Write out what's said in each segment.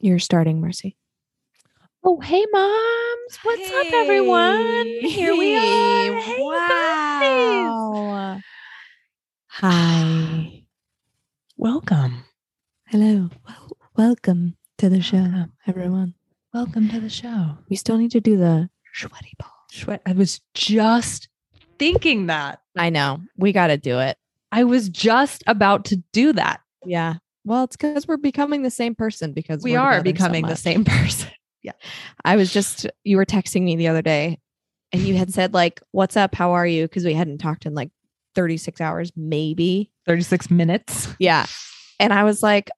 You're starting, Marcy. Oh, hey, moms. What's up, everyone? Here we are. Hey, guys. wow. Hi. Welcome. Hello. Well, welcome to the show, Welcome. everyone. Welcome to the show. We still need to do the sweaty ball. Sweat. I was just thinking that. I know. We got to do it. I was just about to do that. Yeah. Well, it's because we're becoming the same person because We are together so becoming the same person. Yeah. I was just, you were texting me the other day and you had said, like, what's up? How are you? Because we hadn't talked in like 36 hours, maybe. 36 minutes. Yeah. And I was like,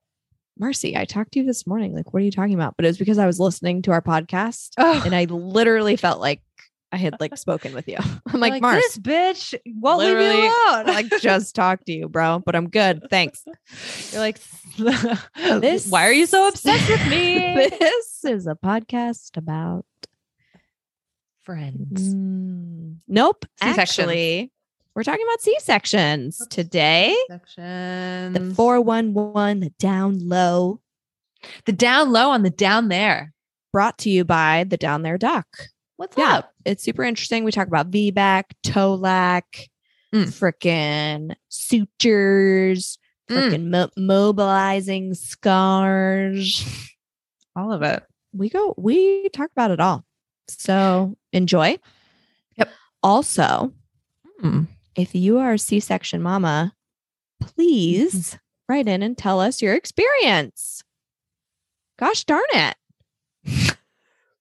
Marcy, I talked to you this morning. Like, what are you talking about? But it was because I was listening to our podcast Oh, and I literally felt like I had like spoken with you. I'm like, Mars, this bitch won't leave you alone. Like just talk to you, bro, but I'm good. Thanks. You're like, This- why are you so obsessed with me? this is a podcast about Friends. Mm, nope. C-sections. Actually, we're talking about C-sections today. Section. The 411, the down low, the down low on the down there. brought to you by the Down There Doc. What's Yeah, up? it's super interesting. We talk about VBAC, TOLAC, Mm. frickin' sutures, Mm. frickin' mo- mobilizing scars. All of it. We go, we talk about it all. So enjoy. Yep. Also, Hmm. if you are a C-section mama, please write in and tell us your experience. Gosh darn it.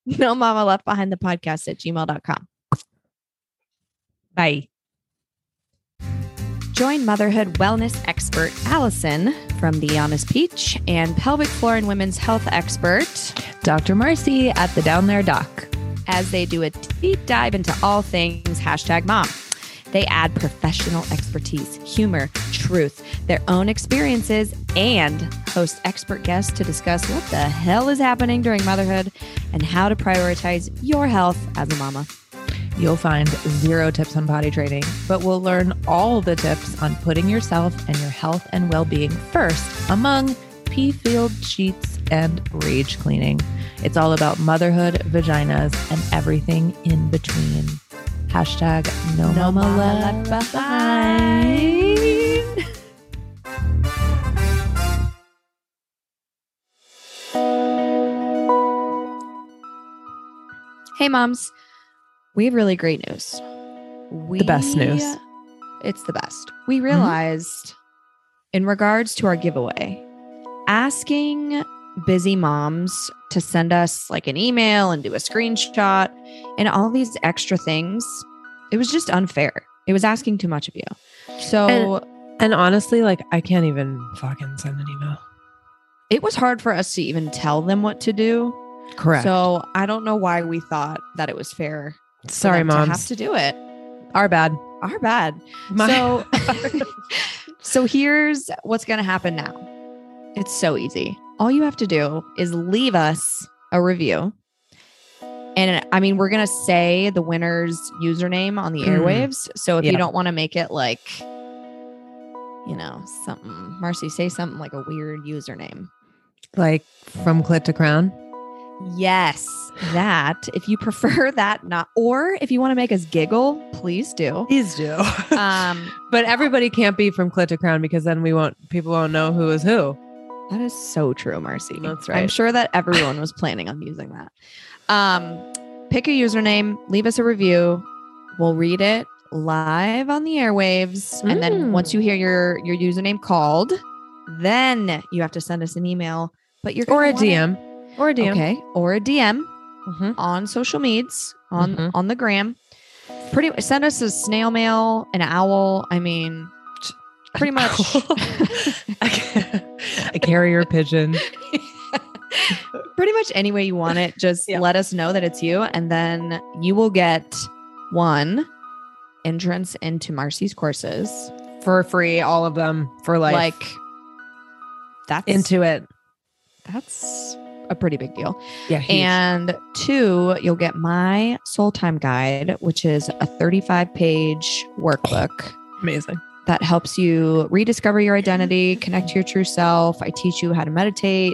no mama left behind the podcast at gmail.com. Bye. Join motherhood wellness expert Allison from The Honest Peach and pelvic floor and women's health expert Dr. Marcy at the Down There Doc. as they do a deep dive into all things hashtag mom. They add professional expertise, humor, truth, their own experiences, and host expert guests to discuss what the hell is happening during motherhood and how to prioritize your health as a mama. You'll find zero tips on potty training, but we'll learn all the tips on putting yourself and your health and well being first among pee filled sheets and rage cleaning. It's all about motherhood, vaginas, and everything in between. Hashtag no, mama, left behind. Hey, moms, we have really great news. We, The best news. It's the best. We mm-hmm. realized, in regards to our giveaway, asking busy moms to send us like an email and do a screenshot and all these extra things, it was just unfair. It was asking too much of you. So And honestly, like, I can't even fucking send an email. it was hard for us to even tell them what to do. Correct. So I don't know why we thought that it was fair. Sorry, to have to do it. Our bad. Our bad. My- So, so here's what's going to happen now. It's so easy. All you have to do is leave us a review. And I mean, we're going to say the winner's username on the Mm. airwaves. So if Yeah. you don't want to make it like, you know, something, Marcy, say something like a weird username. like from clit to crown. Yes, that. If you prefer that, not, or if you want to make us giggle, please do. Please do. Um, but everybody can't be from clit to crown because then we won't people won't know who is who. That is so true, Marcy. That's right. I'm sure that everyone was planning on using that. Um, pick a username, leave us a review. We'll read it live on the airwaves, and then Mm. once you hear your your username called, then you have to send us an email. But you're Or a it- DM. Or a DM. okay, or a DM Mhm. on social medias on Mhm. on the gram. Pretty send us a snail mail, an owl. I mean, pretty much. a carrier pigeon. pretty much any way you want it. Just Yeah. let us know that it's you, and then you will get one entrance into Marcy's courses. For free, all of them for life. Like that's into it. that's a pretty big deal. Yeah. huge. And two, you'll get my soul time guide, which is a 35 page workbook amazing. that helps you rediscover your identity, connect to your true self. I teach you how to meditate,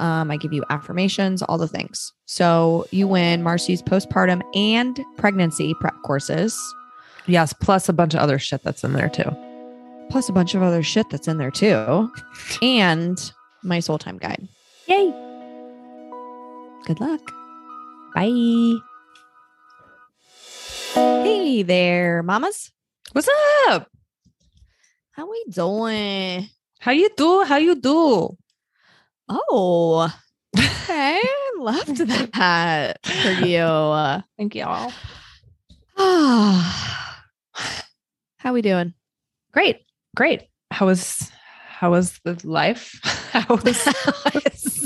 Um, I give you affirmations, all the things. So you win Marcy's postpartum and pregnancy prep courses, Yes, plus a bunch of other shit that's in there too. plus a bunch of other shit that's in there too, and my soul time guide. Yay. Good luck. Bye. Hey there, mamas. What's up? How we doing? How you do? How you do? Oh, okay. Loved that for you. Thank y'all. How we doing? Great. Great. How was how was the life? How was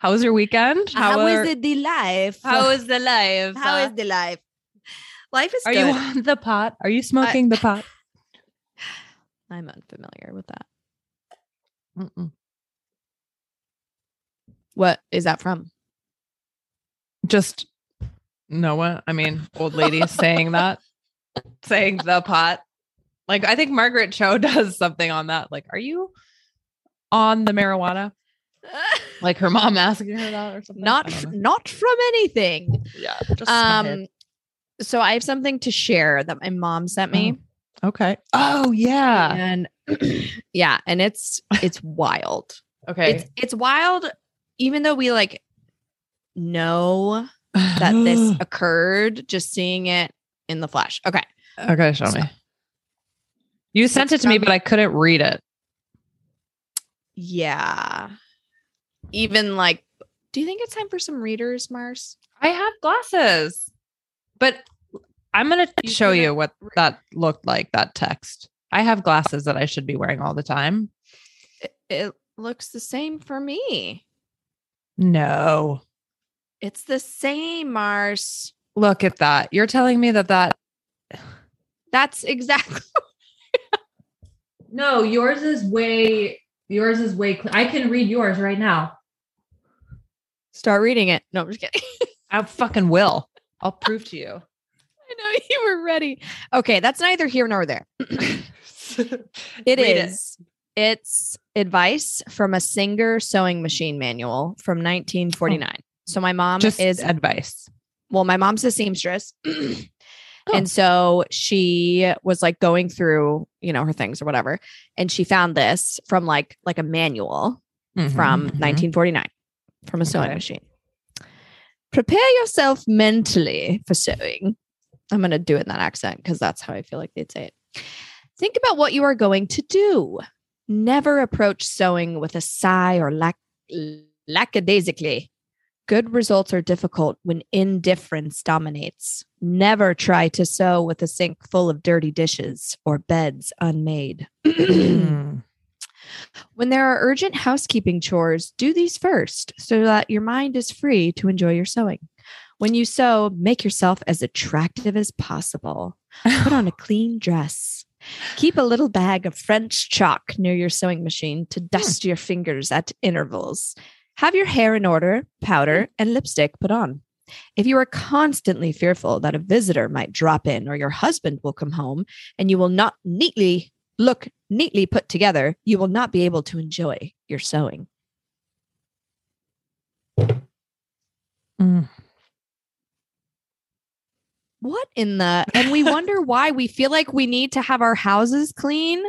how was your weekend? How are- is it the life? How is the life? How is uh, the life? Life is Are good. you on the pot? Are you smoking the pot? I'm unfamiliar with that. Mm-mm. What is that from? Just Noah. I mean, old lady saying that, saying the pot. Like I think Margaret Cho does something on that. Like, are you on the marijuana? Like her mom asking her that or something. not don't from anything. yeah. Um so I have something to share that my mom sent me. okay. Oh yeah. And yeah, and it's it's wild. Okay. It's it's wild even though we like know that this occurred just seeing it in the flesh. Okay. okay. Show So- me. You sent it to me, but I couldn't read it. Yeah. Even like do you think it's time for some readers, Mars? I have glasses, but I'm gonna show you what that looked like. That text. I have glasses that I should be wearing all the time. It, it looks the same for me. No. It's the same, Mars. Look at that. You're telling me that that. That's exactly No, yours is way. Yours is way. Cl- I can read yours right now. Start reading it. No, I'm just kidding. I fucking will. I'll prove to you. I know you were ready. Okay, that's neither here nor there. It is. It's advice from a Singer sewing machine manual from 1949. So my mom Just is advice. well, my mom's a seamstress. And so she was like going through, you know, her things or whatever. And she found this from like like a manual from Mhm, mhm. 1949 from a sewing Okay. machine. Prepare yourself mentally for sewing. I'm going to do it in that accent because that's how I feel like they'd say it. Think about what you are going to do. Never approach sewing with a sigh or lack- lackadaisically. Good results are difficult when indifference dominates. Never try to sew with a sink full of dirty dishes or beds unmade. Hmm. When there are urgent housekeeping chores, do these first so that your mind is free to enjoy your sewing. When you sew, make yourself as attractive as possible. Put on a clean dress. Keep a little bag of French chalk near your sewing machine to hmm. dust your fingers at intervals. Have your hair in order, powder, hmm. and lipstick put on. If you are constantly fearful that a visitor might drop in or your husband will come home and you will not neatly look neatly put together, you will not be able to enjoy your sewing. Mm. What in the and we wonder why we feel like we need to have our houses clean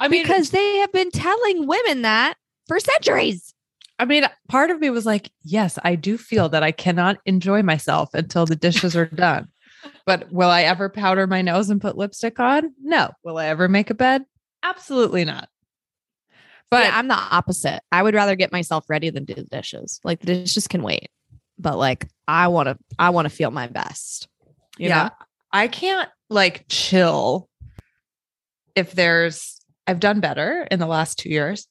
I mean, because they have been telling women that for centuries. I mean, part of me was like, yes, I do feel that I cannot enjoy myself until the dishes are done. But will I ever powder my nose and put lipstick on? No. Will I ever make a bed? Absolutely not. But But I'm the opposite. I would rather get myself ready than do the dishes. Like the dishes can wait. But like I want to I want to feel my best. You yeah, know? I can't like chill if there's, I've done better in the last two years,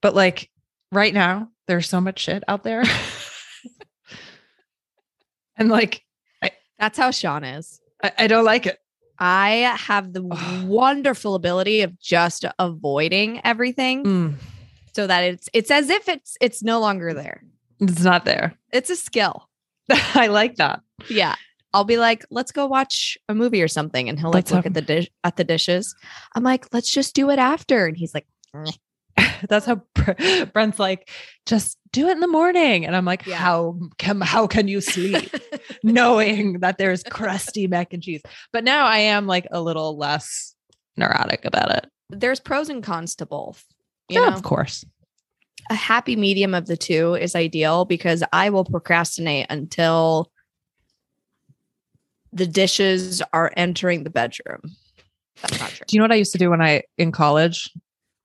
but like right now, there's so much shit out there. and like, That's how Sean is. I, I don't like it. I have the wonderful ability of just avoiding everything Mm, so that it's it's as if it's it's no longer there. it's not there. It's a skill. I like that. Yeah. I'll be like, let's go watch a movie or something. And he'll like Let's look have- at the dish at the dishes. I'm like, let's just do it after. And he's like. That's how Brent's like, just do it in the morning. And I'm like, Yeah. how can how can you sleep knowing that there's crusty mac and cheese? But now I am like a little less neurotic about it. There's pros and cons to both. You yeah, know, of course. a happy medium of the two is ideal because I will procrastinate until the dishes are entering the bedroom. That's not true. Do you know what I used to do when I in college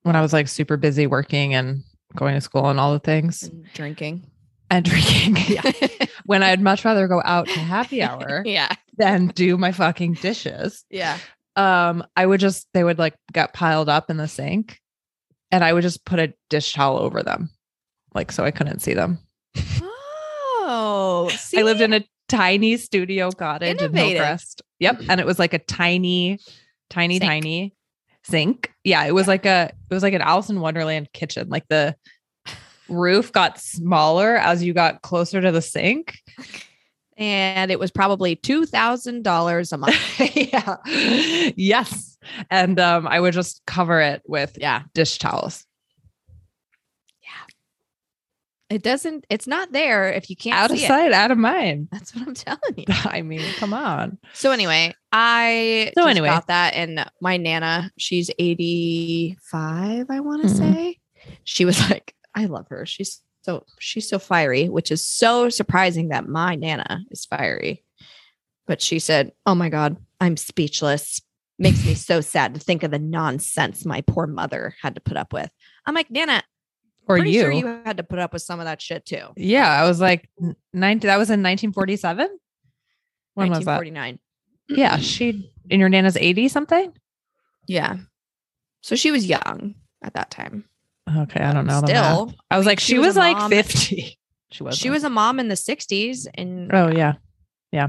when I was like super busy working and going to school and all the things And drinking. and drinking? Yeah. when I'd much rather go out to happy hour yeah. than do my fucking dishes. Yeah. um i would just they would like get piled up in the sink and i would just put a dish towel over them like so i couldn't see them Oh, i lived in a tiny studio cottage Innovative. in hillcrest yep and it was like a tiny tiny Sink. tiny sink. Yeah it was like a it was like an alice in wonderland kitchen. Like the roof got smaller as you got closer to the sink. And it was probably two thousand dollars a month. yeah. Yes. And um i would just cover it with yeah, dish towels it doesn't. It's not there if you can't out of see it. sight, out of mind. That's what I'm telling you. I mean, come on. So anyway, I So anyway. got that, and my nana, she's 85, I want to Mhm. say. She was like, I love her. She's so she's so fiery, which is so surprising that my nana is fiery. But she said, "Oh my god, I'm speechless. Makes me so sad to think of the nonsense my poor mother had to put up with." I'm like, Nana, Pretty you. sure you had to put up with some of that shit too. yeah, I was like, 90, that was in 1947. When was that? 1949. Yeah, she in your nana's 80 something. Yeah. So she was young at that time. Okay, I don't know. Still, I was like, she she, was was, like 50. She was. she was a mom in the 60s and Oh yeah. yeah,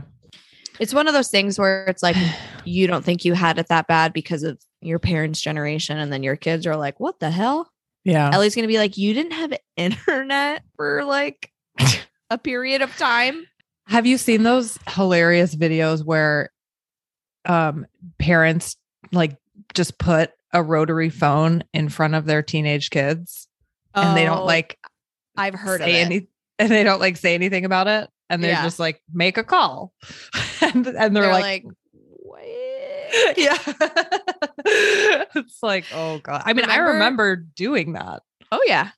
it's one of those things where it's like you don't think you had it that bad because of your parents generation and then your kids are like what the hell yeah. ellie's gonna be like you didn't have internet for like a period of time? Have you seen those hilarious videos where um parents like just put a rotary phone in front of their teenage kids and they Oh, don't like i've heard of it. any and they don't like say anything about it and they're Yeah. just like make a call. And, and they're, they're, like, like, what? Yeah it's like oh god i mean i Remember- remember doing that oh yeah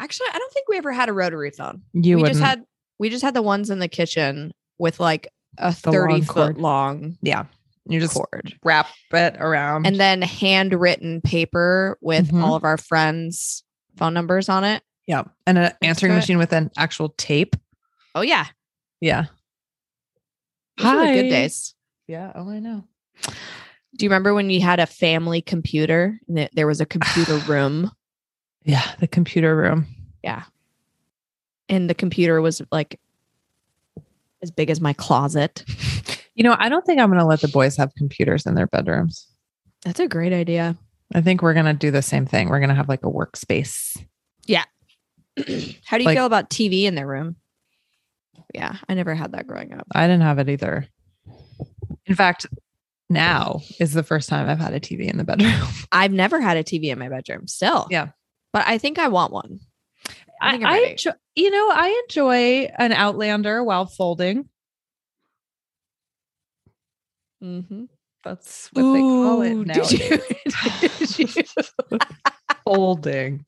actually i don't think we ever had a rotary phone you we would just had we just had the ones in the kitchen with like a The 30 long foot cord. long yeah you just cord wrap it around and then handwritten paper with Mhm. all of our friends' phone numbers on it. yeah and an answering it. machine with an actual tape Oh yeah, yeah those Hi. good days. yeah oh i know Do you remember when you had a family computer and there was a computer room yeah the computer room Yeah. and the computer was like as big as my closet? you know i don't think i'm going to let the boys have computers in their bedrooms That's a great idea. i think we're going to do the same thing we're going to have like a workspace Yeah. How do you Like- feel about TV in their room? Yeah, I never had that growing up. I didn't have it either. In fact, now is the first time I've had a TV in the bedroom. I've never had a TV in my bedroom still. Yeah. But I think I want one. I I, think I'm enjoy, you know, I enjoy an Outlander while folding. Mm-hmm. That's what they call it now. Did you, did you folding.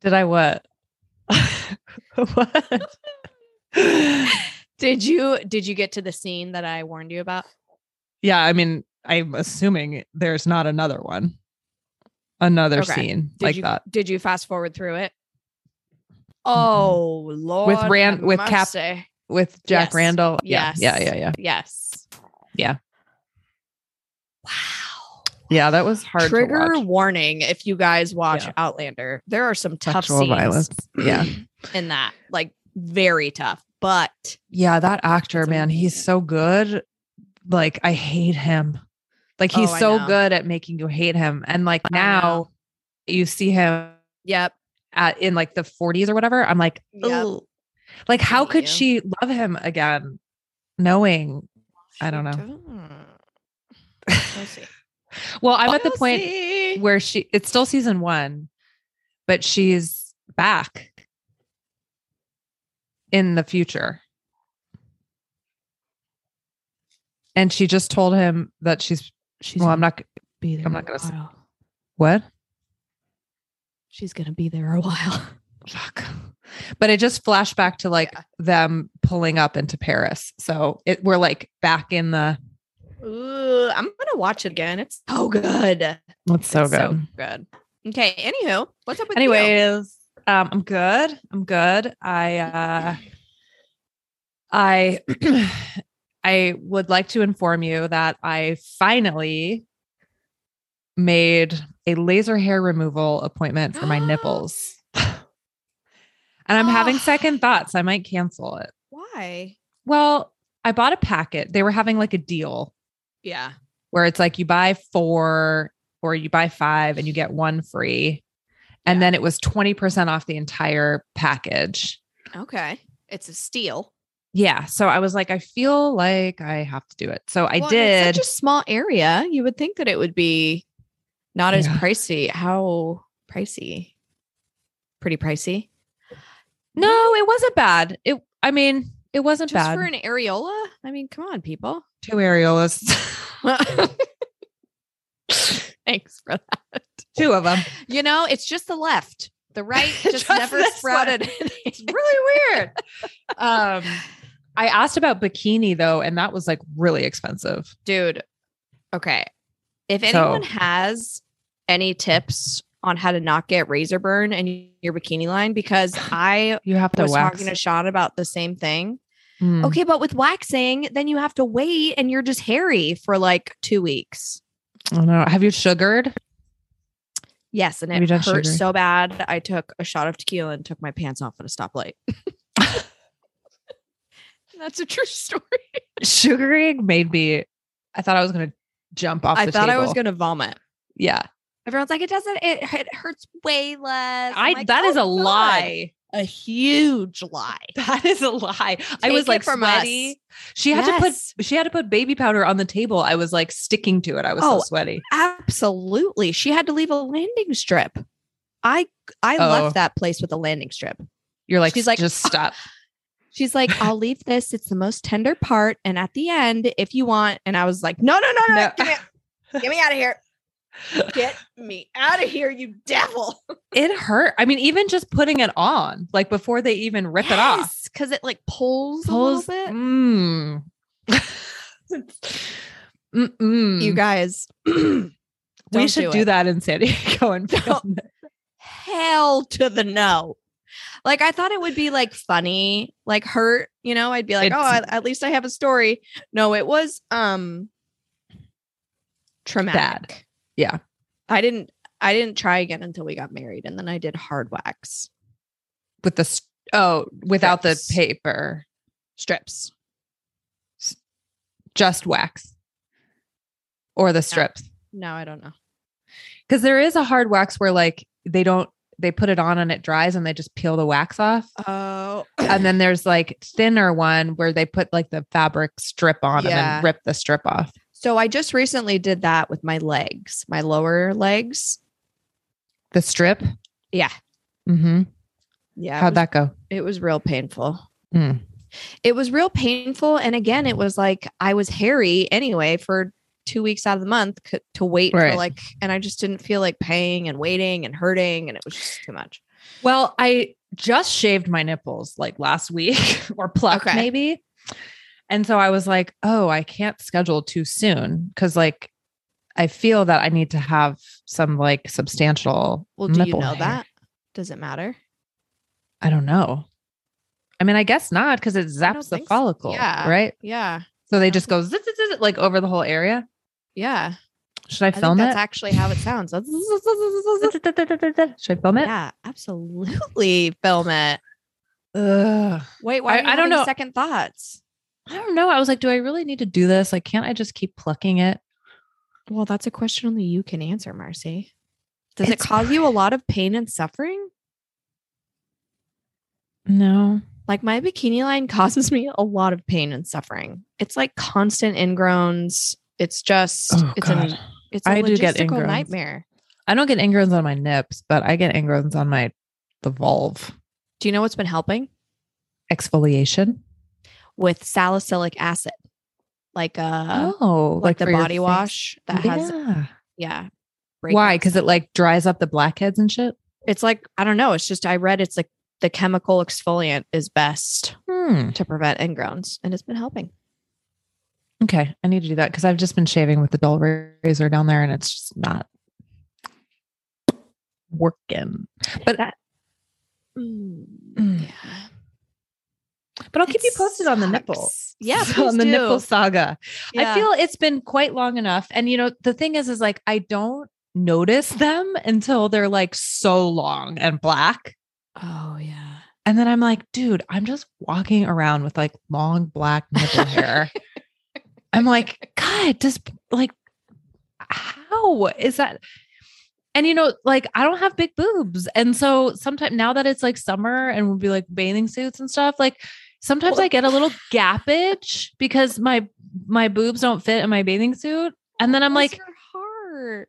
Did I what? what? Did you did you get to the scene that I warned you about? yeah, I mean, I'm assuming there's not another one. Another Okay. scene Did like you that. did you fast forward through it? Oh Lord. With Rand- with Cap- mercy. With Jack Yes. Randall. Yeah. Yes. Yeah. Yeah. Yeah. Yes. Yeah. Wow. Yeah. That was hard Trigger to watch. warning if you guys watch Yeah. Outlander. There are some tough Sexual scenes violence. Yeah. in that. Like very tough. But Yeah, that actor, man, he's so good. Like I hate him. Like he's Oh, so know. good at making you hate him. And like now you see him yep. at in like the 40s or whatever. I'm like, Yep. Like how could you. she love him again? Knowing I don't know. We'll I'm at the point see. where she it's still season one, but she's back in the future. And she just told him that she's she's well, I'm not be there. I'm not gonna a s- while. what? She's gonna be there a while. Fuck. But it just flashed back to like Yeah. them pulling up into Paris. So it we're like back in the Ooh, I'm gonna watch it again. It's so good. it's so It's good. good. Okay. Anywho, what's up with you? Anyways, um, I'm good. I'm good. I uh I I would like to inform you that I finally made a laser hair removal appointment for my nipples. And I'm having Oh. second thoughts. I might cancel it. Why? Well, I bought a packet. They were having like a deal Yeah. where it's like you buy four or you buy five and you get one free. And Yeah. then it was 20% off the entire package. Okay. It's a steal. Yeah. So I was like, I feel like I have to do it. So I Well, did. It's such a small area. You would think that it would be not as pricey. How pricey? Pretty pricey. no, it wasn't bad. It, I mean, it wasn't Just bad. for an areola? I mean, come on, people. Two areolas, Thanks for that. Two of them. You know, it's just the left. The right just, Just never sprouted. It's really weird. um, I asked about bikini though, and that was like really expensive. Dude. Okay. If So- anyone has any tips on how to not get razor burn in your bikini line, because I You have to was wax. talking to Sean about the same thing. Mm. Okay, but with waxing, then you have to wait and you're just hairy for like two weeks. I don't know. Have you sugared? Yes, and it hurt sugar? so bad. I took a shot of tequila and took my pants off at a stoplight. That's a true story. Sugaring made me. I thought I was gonna jump off. I thought I was going to vomit. Yeah, Everyone's like, it doesn't. It, it hurts way less. I'm I. like, that is "Oh, a God." lie. A huge lie. That is a lie. I was like from us. sweaty. She had Yes. to put. She had to put baby powder on the table. I was like sticking to it. I was Oh, so sweaty. Absolutely. She had to leave a landing strip. I I Oh. left that place with a landing strip. You're like, She's like, just ah. stop. She's like, I'll leave this. It's the most tender part. And at the end, if you want. And I was like, no, no, no, no. No. Get, me, get me out of here. Get me out of here, you devil. It hurt. I mean, even just putting it on, like before they even rip it off. Because it like pulls, Pulls- a little bit. Mm. You guys, we should do do, that in San Diego and film it. hell to the no. Like I thought it would be like funny, like hurt, you know, I'd be like, oh, It's- at, at least I have a story. No, it was um traumatic. Yeah. I didn't I didn't try again until we got married and then I did hard wax with the oh without Strips. the paper, strips. just wax or the strips. No, I don't know. Because there is a hard wax where like they don't they put it on and it dries and they just peel the wax off. Oh, and then there's like thinner one where they put like the fabric strip on and then rip the strip off. So I just recently did that with my legs, my lower legs. The strip. Yeah. Mm-hmm. Yeah. How'd was- that go? it was real painful. Mm. it was real painful and again it was like i was hairy anyway for two weeks out of the month to wait for like and i just didn't feel like paying and waiting and hurting and it was just too much Well, I just shaved my nipples like last week or plucked Okay. maybe. And so I was like, oh, I can't schedule too soon because like I feel that I need to have some like substantial. well do you know hair. that does it matter I don't know. I mean, I guess not because it zaps the think so. follicle, Yeah. right? yeah So they just go like over the whole area. yeah Should I film that's it? actually how it sounds Should I film it? yeah absolutely film it Ugh. wait why I- I don't know. second thoughts I don't know. I was like, do I really need to do this? Like, can't I just keep plucking it? well that's a question only you can answer marcy does it It's cause you a lot of pain and suffering No. Like my bikini line causes me a lot of pain and suffering. It's like constant ingrowns. It's just Oh, it's God. an It's a I do get logistical ingrowns. nightmare. I don't get ingrowns on my nips, but I get ingrowns on my the vulve. Do you know what's been helping Exfoliation. With salicylic acid? Like uh oh, like, the body wash that has Yeah. yeah. Why? Because it like dries up the blackheads and shit. it's like I don't know. It's just I read it's like the chemical exfoliant is best Hmm. to prevent ingrowns, and it's been helping. Okay, I need to do that because I've just been shaving with the dull razor down there, and it's just not working. But That- Mm, Mm. Yeah. But I'll keep you It posted on the sucks. nipples. Yeah, So on the do. nipple saga. Yeah. I feel it's been quite long enough. And you know, the thing is, is like I don't notice them until they're like so long and black. Oh yeah. And then I'm like, dude, I'm just walking around with like long black nipple hair. I'm like, God, does like how is that? And you know, like I don't have big boobs. And so sometimes now that it's like summer and we'll be like bathing suits and stuff, like sometimes Well- I get a little gappage because my my boobs don't fit in my bathing suit. And then I'm like.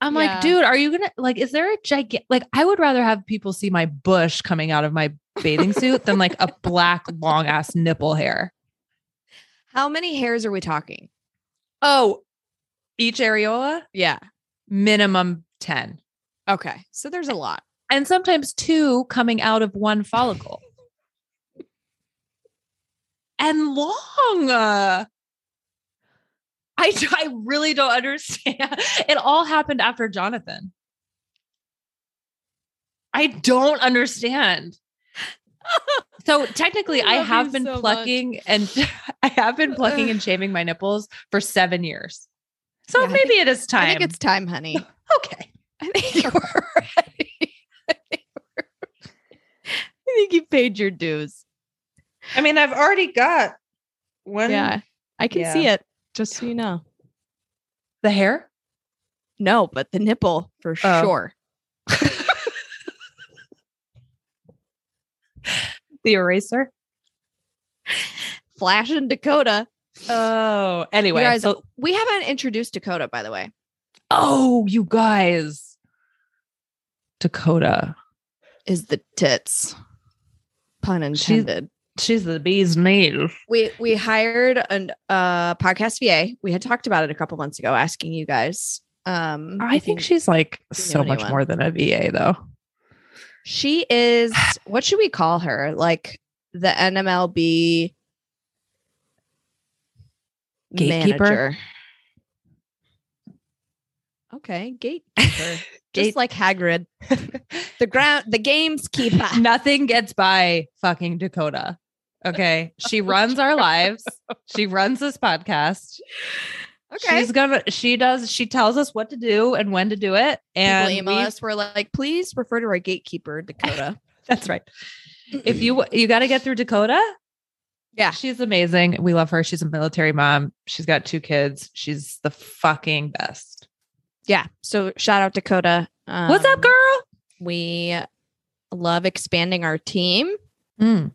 I'm Yeah. like, dude, are you gonna like? Is there a gigantic? Like, I would rather have people see my bush coming out of my bathing suit than like a black long ass nipple hair. How many hairs are we talking? Oh, each areola Yeah. minimum ten, Okay. So there's a lot. and sometimes two coming out of one follicle, and long. uh, I I really don't understand. It all happened after Jonathan. I don't understand. So technically, I I have been so much. plucking and I have been plucking and shaving my nipples for seven years. So Yeah, maybe it is time. I think it's time, honey. okay. I think you're ready. I think we're- I think you paid your dues. I mean, I've already got one. Yeah. I can Yeah. see it. Just so you know. The hair. No, but the nipple for Oh. sure. The eraser. Flash and Dakota. Oh, anyway. Guys, so- we haven't introduced Dakota, by the way. oh, you guys. Dakota. Is the tits. Pun She's- intended. She's the bee's knees. we we hired a uh podcast VA. We had talked about it a couple months ago, asking you guys. Um, I think she's like so much anyone. more than a VA, though. she is. What should we call her? Like the NMLB Gatekeeper? manager. Okay, gatekeeper. Gate- Just like Hagrid, the ground, the game's keeper. Nothing gets by fucking Dakota. Okay. She runs our lives. She runs this podcast. Okay, She's gonna, she does, she tells us what to do and when to do it. And People email we- us. We're like, please refer to our gatekeeper, Dakota. that's right. If you, you got to get through Dakota. Yeah. She's amazing. We love her. She's a military mom. She's got two kids. She's the fucking best. yeah. So shout out Dakota. What's up, Um, girl? We love expanding our team Mm.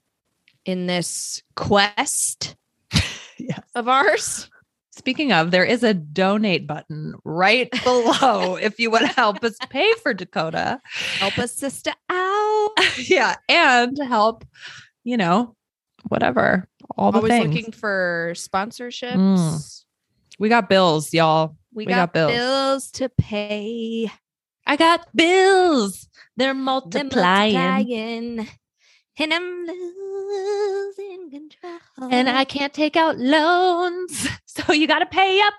In this quest Yes. of ours. Speaking of, there is a donate button right below if you want to help us pay for Dakota. Help us, sister, out. yeah. And help, you know, whatever. All the Always things. looking for sponsorships. Mm. we got bills, y'all. We, We got, got bills. bills. to pay. I got bills. They're They're multiplying. And I'm losing control. And I can't take out loans. So you got to pay up.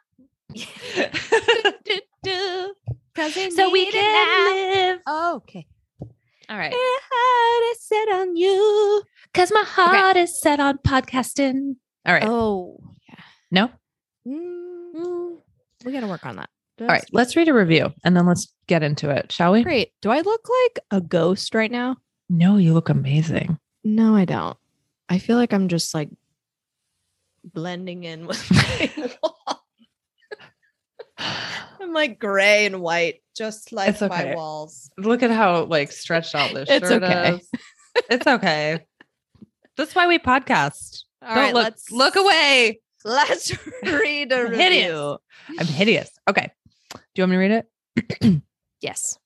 do, do, cause so we can live. Oh, okay. All right. My heart is set on you. Because my heart is set on podcasting. All right. Oh, yeah. No? Mm, we got to work on that. All right. Let's read a review and then let's get into it, shall we? Great. Do I look like a ghost right now? No, you look amazing. No, I don't. I feel like I'm just like blending in with my wall. I'm like gray and white, just like It's okay. my walls. Look at how like stretched out this It's shirt okay. is. It's okay. That's why we podcast. All Don't right, look let's look away. Let's read a I'm hideous. review. I'm hideous. Okay. Do you want me to read it? Yes.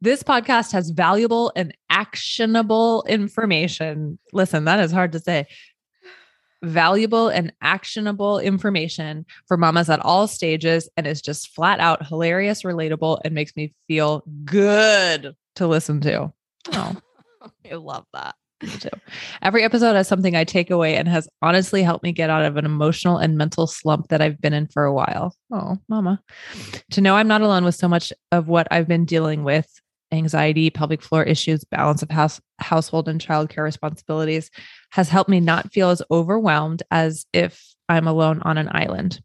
This podcast has valuable and actionable information. Listen, that is hard to say. Valuable and actionable information for mamas at all stages and is just flat out hilarious, relatable, and makes me feel good to listen to. Oh, I love that. me too. Every episode has something I take away and has honestly helped me get out of an emotional and mental slump that I've been in for a while. Oh, mama. To know I'm not alone with so much of what I've been dealing with anxiety, pelvic floor issues, balance of house, household and childcare responsibilities has helped me not feel as overwhelmed as if I'm alone on an island.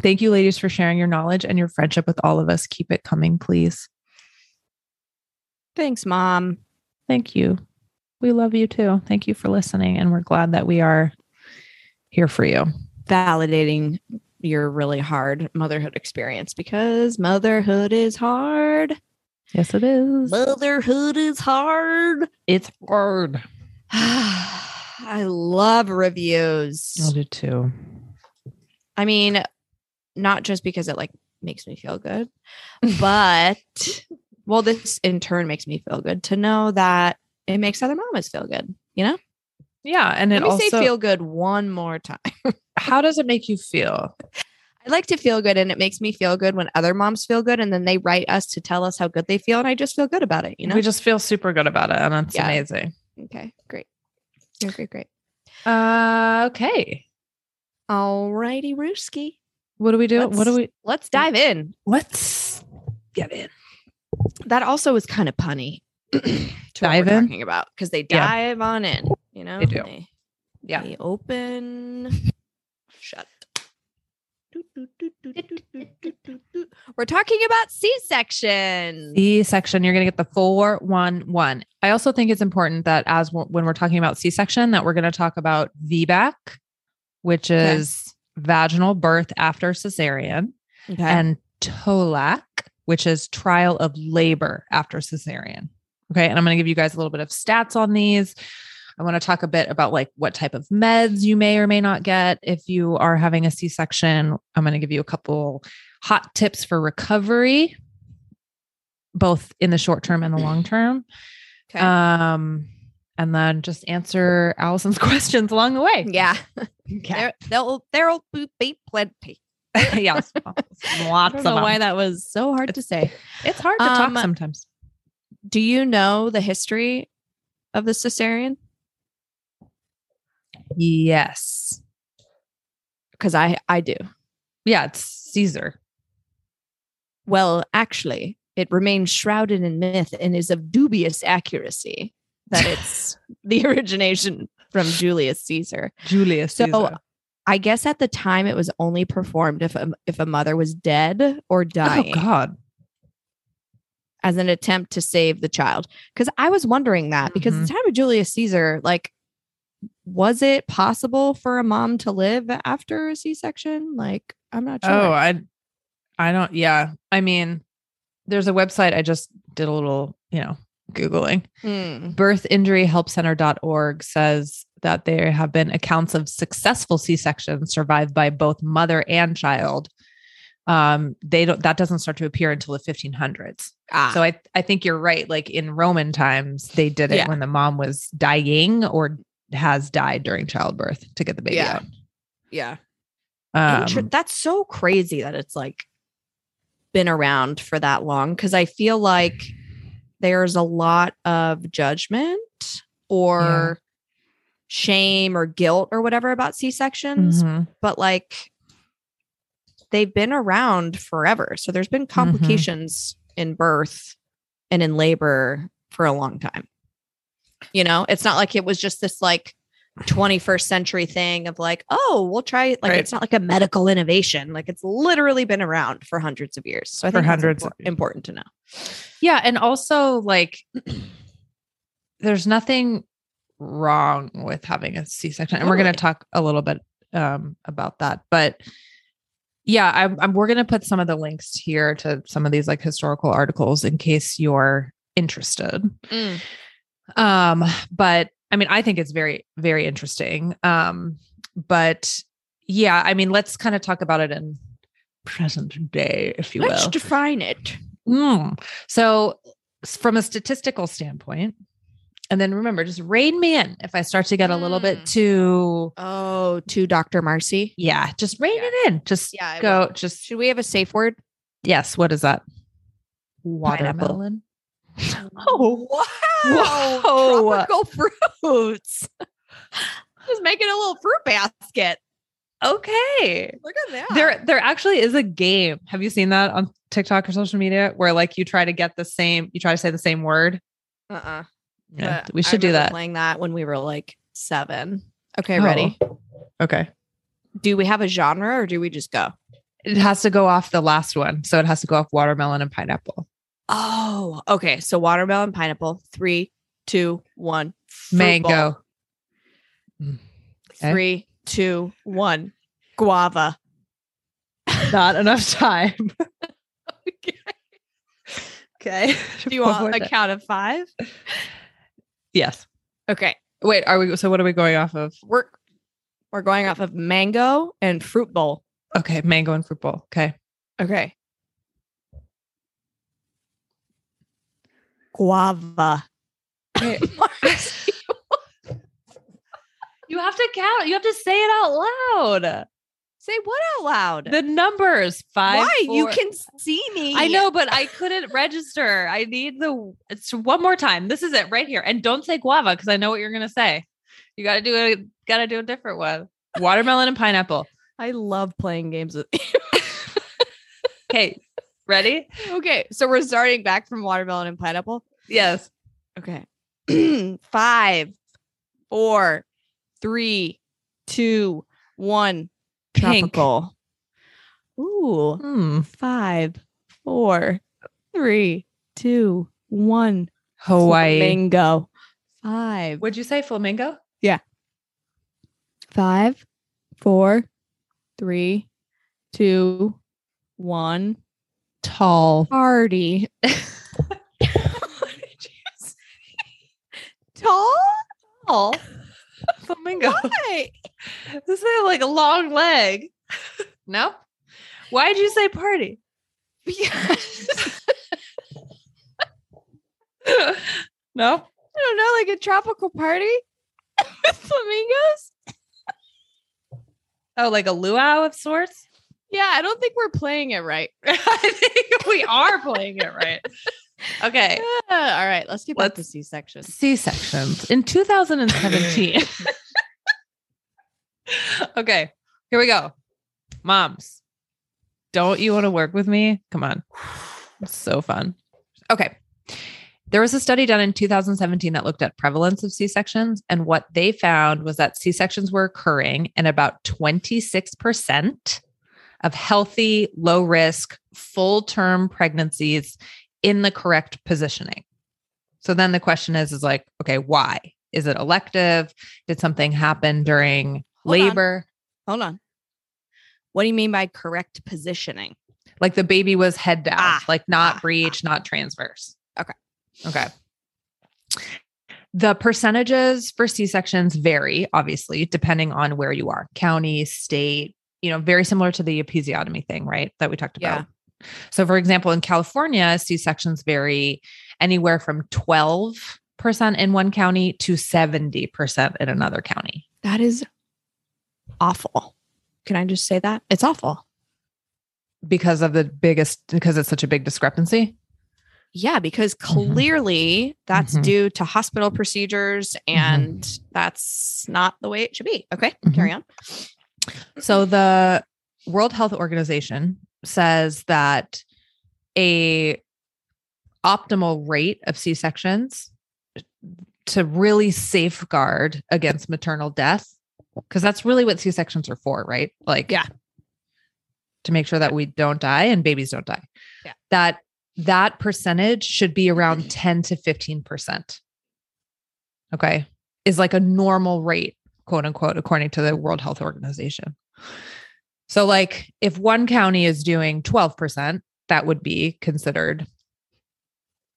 Thank you, ladies, for sharing your knowledge and your friendship with all of us. Keep it coming, please. Thanks, mom. Thank you. We love you too. Thank you for listening. And we're glad that we are here for you. Validating your really hard motherhood experience because motherhood is hard. Yes, it is. Motherhood is hard. It's hard. I love reviews. I do too. I mean, not just because it like makes me feel good, but well, this in turn makes me feel good to know that it makes other mamas feel good. You know, Yeah. And let it me also, say feel good one more time. how does it make you feel? I like to feel good, and it makes me feel good when other moms feel good, and then they write us to tell us how good they feel, and I just feel good about it. You know, We just feel super good about it. And it's Yeah. amazing. okay, great, great, great, great. Uh, okay. All righty, Rooski. What do we do? what do we, Let's dive in. let's get in. That also is kind of punny. to Dive in? talking about because they Yeah. dive on in. You know, They do. They, Yeah. they open. We're talking about C-section. C section, you're going to get the 411. I also think it's important that as w- when we're talking about C section, that we're going to talk about VBAC, which Okay. is vaginal birth after cesarean, Okay. and TOLAC, which is trial of labor after cesarean. Okay. And I'm going to give you guys a little bit of stats on these. I want to talk a bit about like what type of meds you may or may not get if you are having a C section. I'm going to give you a couple hot tips for recovery, both in the short term and the long term. okay. Um, and then just answer Allison's questions along the way. yeah. Okay. There, there'll there'll be plenty. yes. I Lots of know them. why that was so hard to say. It's hard to Um, talk sometimes. Do you know the history of the cesarean? Yes. Because I I do. Yeah, it's Caesar. Well, actually, it remains shrouded in myth and is of dubious accuracy that it's the origination from Julius Caesar. Julius So Caesar. I guess at the time it was only performed if a, if a mother was dead or oh, dying Oh God. as an attempt to save the child. Because I was wondering that because at the mm-hmm. time of Julius Caesar, like, was it possible for a mom to live after a C section? Like, I'm not sure. Oh, I I don't yeah. I mean, there's a website I just did a little, you know, Googling. Hmm. birthinjuryhelpcenter.org says that there have been accounts of successful C-sections survived by both mother and child. Um, they don't that doesn't start to appear until the 1500s. Ah, So I I think you're right. Like in Roman times, they did it Yeah. when the mom was dying or has died during childbirth to get the baby Yeah. yeah. out. Inter- Um, that's so crazy that it's like been around for that long because I feel like there's a lot of judgment or shame or guilt or whatever about C sections, mhm. but like they've been around forever. So there's been complications in birth and in labor for a long time. You know, it's not like it was just this like 21st century thing of like, oh, we'll try it. Like Right. it's not like a medical innovation. Like it's literally been around for hundreds of years. So I For think that's hundreds impor- important to know. Yeah, and also like there's nothing wrong with having a C-section. And we're going to talk a little bit um about that. But yeah, I'm, I'm we're going to put some of the links here to some of these like historical articles in case you're interested. Um but I mean I think it's very very interesting. Um but yeah, I mean let's kind of talk about it in present day, if you will. Let's define it. Mm. So, from a statistical standpoint, and then remember, just rein me in if I start to get a little bit Mm. too, Oh, to Dr. Marcy. yeah, just rein Yeah. it in. Just Yeah, go, just, Should we have a safe word? yes. What is that? Watermelon. Oh, wow. Whoa. Tropical fruits. Just making a little fruit basket. Okay. Look at that. There, there actually is a game. Have you seen that on TikTok or social media where like you try to get the same, you try to say the same word? uh-uh. Yeah, But we should do that. Playing that when we were like seven. Okay, Oh. ready? Okay. Do we have a genre or do we just go? It has to go off the last one. So it has to go off watermelon and pineapple. Oh, okay. So watermelon, pineapple. Three, two, one. Mango. Mm, okay. Three, two, one. Guava. Not enough time. okay. Do you want a count of five? Yes. Okay. Wait, are we so what are we going off of? We're we're going off of mango and fruit bowl. Okay, mango and fruit bowl. Okay. Okay. Guava. You have to count. You have to say it out loud. Say what out loud? The numbers five. Why? you can see me. I know, but I couldn't register. I need the. It's one more time. This is it right here. And don't say guava because I know what you're gonna say. You got to do it. Got to do a different one. Watermelon and pineapple. I love playing games with you. Okay, ready? Okay, so we're starting back from watermelon and pineapple. Yes. Okay. Five, four, three, two, one. Pink. Tropical. Ooh. Hmm. Five, four, three, two, one. Hawaii. Flamingo. Five. Would you say flamingo? Yeah. Five, four, three, two, one. Tall. Party. Tall? Tall. Oh Flamingo. Why? This is like a long leg. No. Why'd you say party? Because no. I don't know, like a tropical party with flamingos. Oh, like a luau of sorts. Yeah, I don't think we're playing it right. I think we are playing it right. Okay. all right, let's get back to Let's- C section. C sections in 2017. okay, here we go. Moms, don't you want to work with me? Come on. It's so fun. Okay. There was a study done in 2017 that looked at prevalence of C sections. And what they found was that C sections were occurring in about 26% of healthy, low risk, full term pregnancies in the correct positioning. So then the question is, is like, okay, why? Is it elective? Did something happen during Hold on. labor? Hold on. What do you mean by correct positioning? Like the baby was head down, Ah, like not ah, breech, not transverse. Okay. Okay. The percentages for C sections vary, obviously, depending on where you are county, state, you know, very similar to the episiotomy thing, right? That we talked about. Yeah. So, for example, in California, C sections vary anywhere from 12% in one county to 70% in another county. That is awful. Can I just say that? It's awful. because of the biggest because it's such a big discrepancy Yeah, because Mhm. clearly that's Mhm. due to hospital procedures and that's not the way it should be. Okay, Mhm. carry on. So the world health organization says that a optimal rate of c-sections to really safeguard against maternal death because that's really what c-sections are for right like Yeah. to make sure that we don't die and babies don't die Yeah. that that percentage should be around 10 to 15% okay is like a normal rate quote unquote according to the world health organization so like if one county is doing 12% that would be considered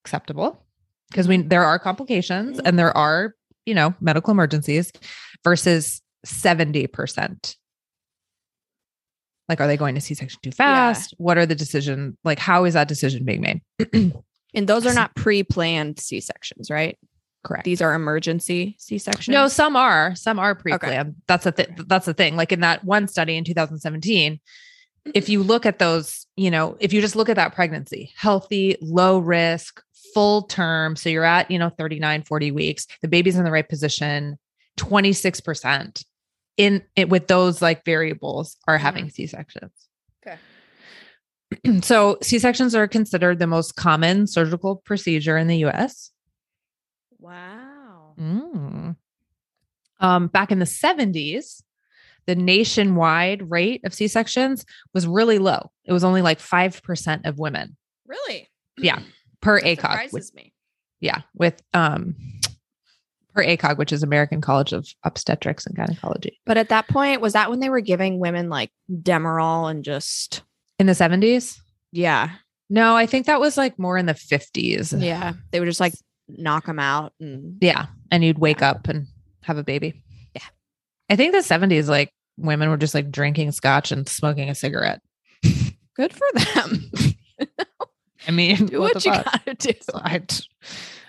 acceptable because we mm-hmm. there are complications mm-hmm. and there are you know medical emergencies versus 70% Like, are they going to C section too fast? What are the decision? Like, how is that decision being made? And those are not pre-planned C sections, right? Correct. These are emergency C sections. No, some are. Some are pre-planned. That's a th- that's the thing. Like in that one study in 2017, if you look at those, you know, if you just look at that pregnancy, healthy, low risk, full term, so you're at, you know, 39, 40 weeks, the baby's in the right position, 26% in it with those like variables are mm-hmm. having C-sections. Okay. so C-sections are considered the most common surgical procedure in the US. Wow. Mm. Um, back in the 70s, the nationwide rate of C sections was really low. It was only like 5% of women Really? Yeah. per ACOG. surprises With, me. yeah. With um, per ACOG, which is American College of Obstetrics and Gynecology. But at that point, was that when they were giving women like Demerol and just In the 70s? yeah, No, I think that was like more in the 50s. yeah, they were just like knock them out and Yeah. And you'd wake up and have a baby. Yeah. I think the 70s, like women were just like drinking scotch and smoking a cigarette. good for them. I mean, do what, the you fuck? gotta do. I,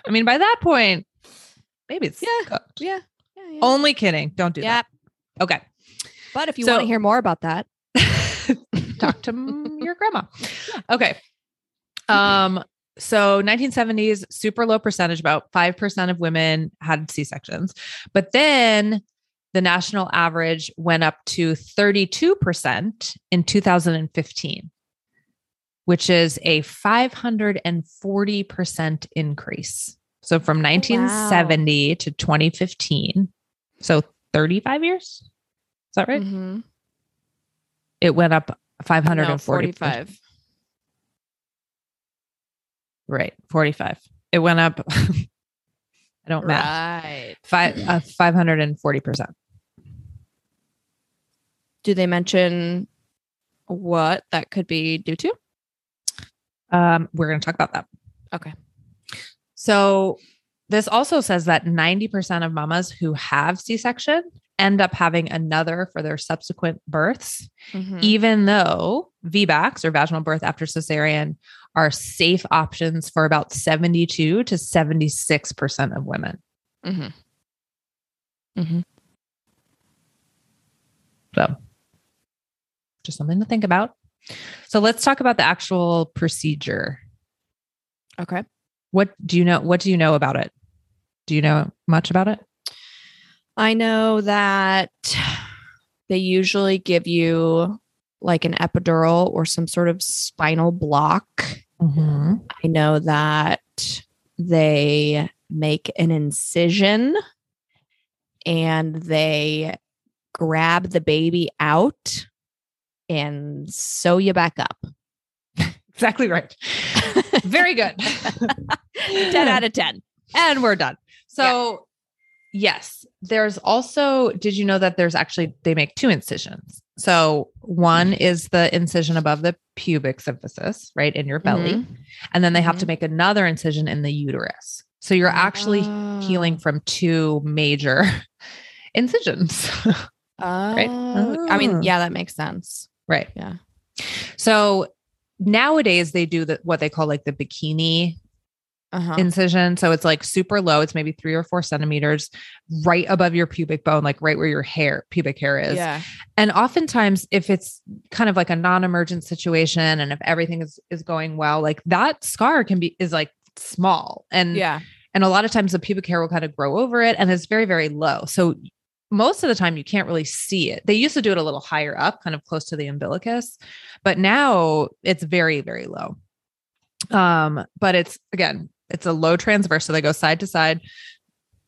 I mean, by that point, maybe it's Yeah. Yeah. Yeah, yeah. Only kidding. Don't do yeah. that. Okay. But if you So- want to hear more about that, Talk to your grandma. Okay. Um, so 1970s, super low percentage, about 5% of women had C-sections. But then the national average went up to 32% in 2015, which is a 540% increase. So from 1970 to 2015, so 35 years. Is that right? Mhm. It went up 545 No, 45. Right. 45. It went up. I don't math. Right. Five uh, 540%. Do they mention what that could be due to? Um, we're going to talk about that. Okay. So this also says that 90% of mamas who have C-section end up having another for their subsequent births, Mhm. even though VBACs or vaginal birth after cesarean are safe options for about 72 to 76% of women. Mhm. Mhm. So just something to think about. So let's talk about the actual procedure. Okay. What do you know? What do you know about it? Do you know much about it? I know that they usually give you like an epidural or some sort of spinal block. Mm-hmm. I know that they make an incision and they grab the baby out and sew you back up. Exactly right. Very good. 10 out of 10. and we're done. So, yes, there's also, did you know that there's actually, they make two incisions? So, one is the incision above the pubic symphysis, right in your belly. Mm-hmm. And then they have to Mhm. make another incision in the uterus. So, you're actually healing ah. from two major incisions. Oh, I mean, Oh. yeah, that makes sense. right. Yeah. So, nowadays they do the, what they call like the bikini Uh-huh. incision. So it's like super low. It's maybe three or four centimeters right above your pubic bone, like right where your hair, pubic hair is. yeah. And oftentimes, if it's kind of like a non-emergent situation and if everything is is going well, like that scar can be is like small. And Yeah. and a lot of times the pubic hair will kind of grow over it and it's very, very low. So most of the time you can't really see it. They used to do it a little higher up, kind of close to the umbilicus, but now it's very, very low. Um, but it's again, it's a low transverse, so they go side to side.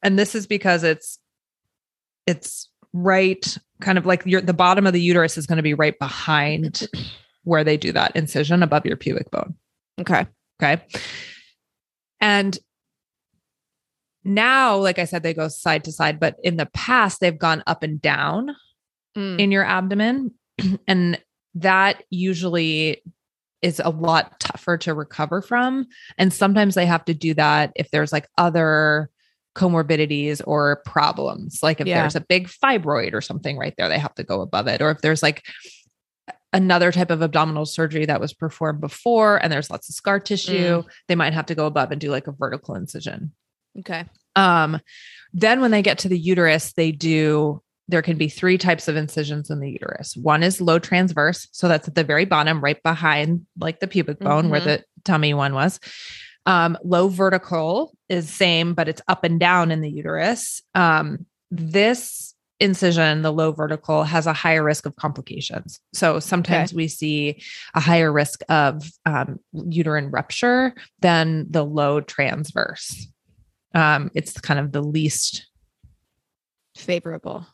And this is because it's it's right kind of like your the bottom of the uterus is going to be right behind where they do that incision above your pubic bone. Okay. Okay. And now, like I said, they go side to side, but in the past, they've gone up and down Mm. in your abdomen. and that usually is a lot tougher to recover from. And sometimes they have to do that if there's like other comorbidities or problems. Like if Yeah. there's a big fibroid or something right there, they have to go above it. Or if there's like another type of abdominal surgery that was performed before and there's lots of scar tissue, they might have to go above and do like a vertical incision. Okay. Um, then when they get to the uterus, they do there can be three types of incisions in the uterus. One is low transverse, so that's at the very bottom, right behind like the pubic bone where Mhm. the tummy one was. Um, low vertical is same, but it's up and down in the uterus. Um, this incision, the low vertical, has a higher risk of complications. So sometimes we see a higher risk of um, uterine rupture than the low transverse. Um, it's kind of the least Favorable.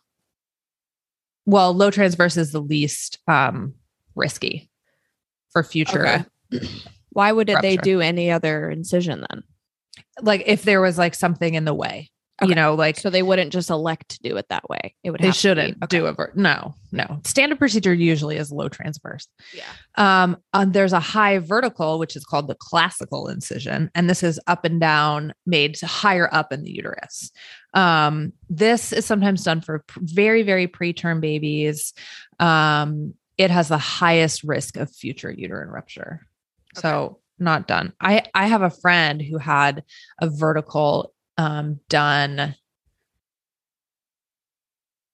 Well, low transverse is the least um, risky for future. Okay. Why would it, they do any other incision then? Like if there was like something in the way, Okay. you know, like So they wouldn't just elect to do it that way. It would. they have to be- shouldn't okay. do a ver- no, no. Standard procedure usually is low transverse. Yeah. Um, and there's a high vertical, which is called the classical incision, and this is up and down, made higher up in the uterus. Um, this is sometimes done for very, very preterm babies. Um, it has the highest risk of future uterine rupture. So not done. I I have a friend who had a vertical um done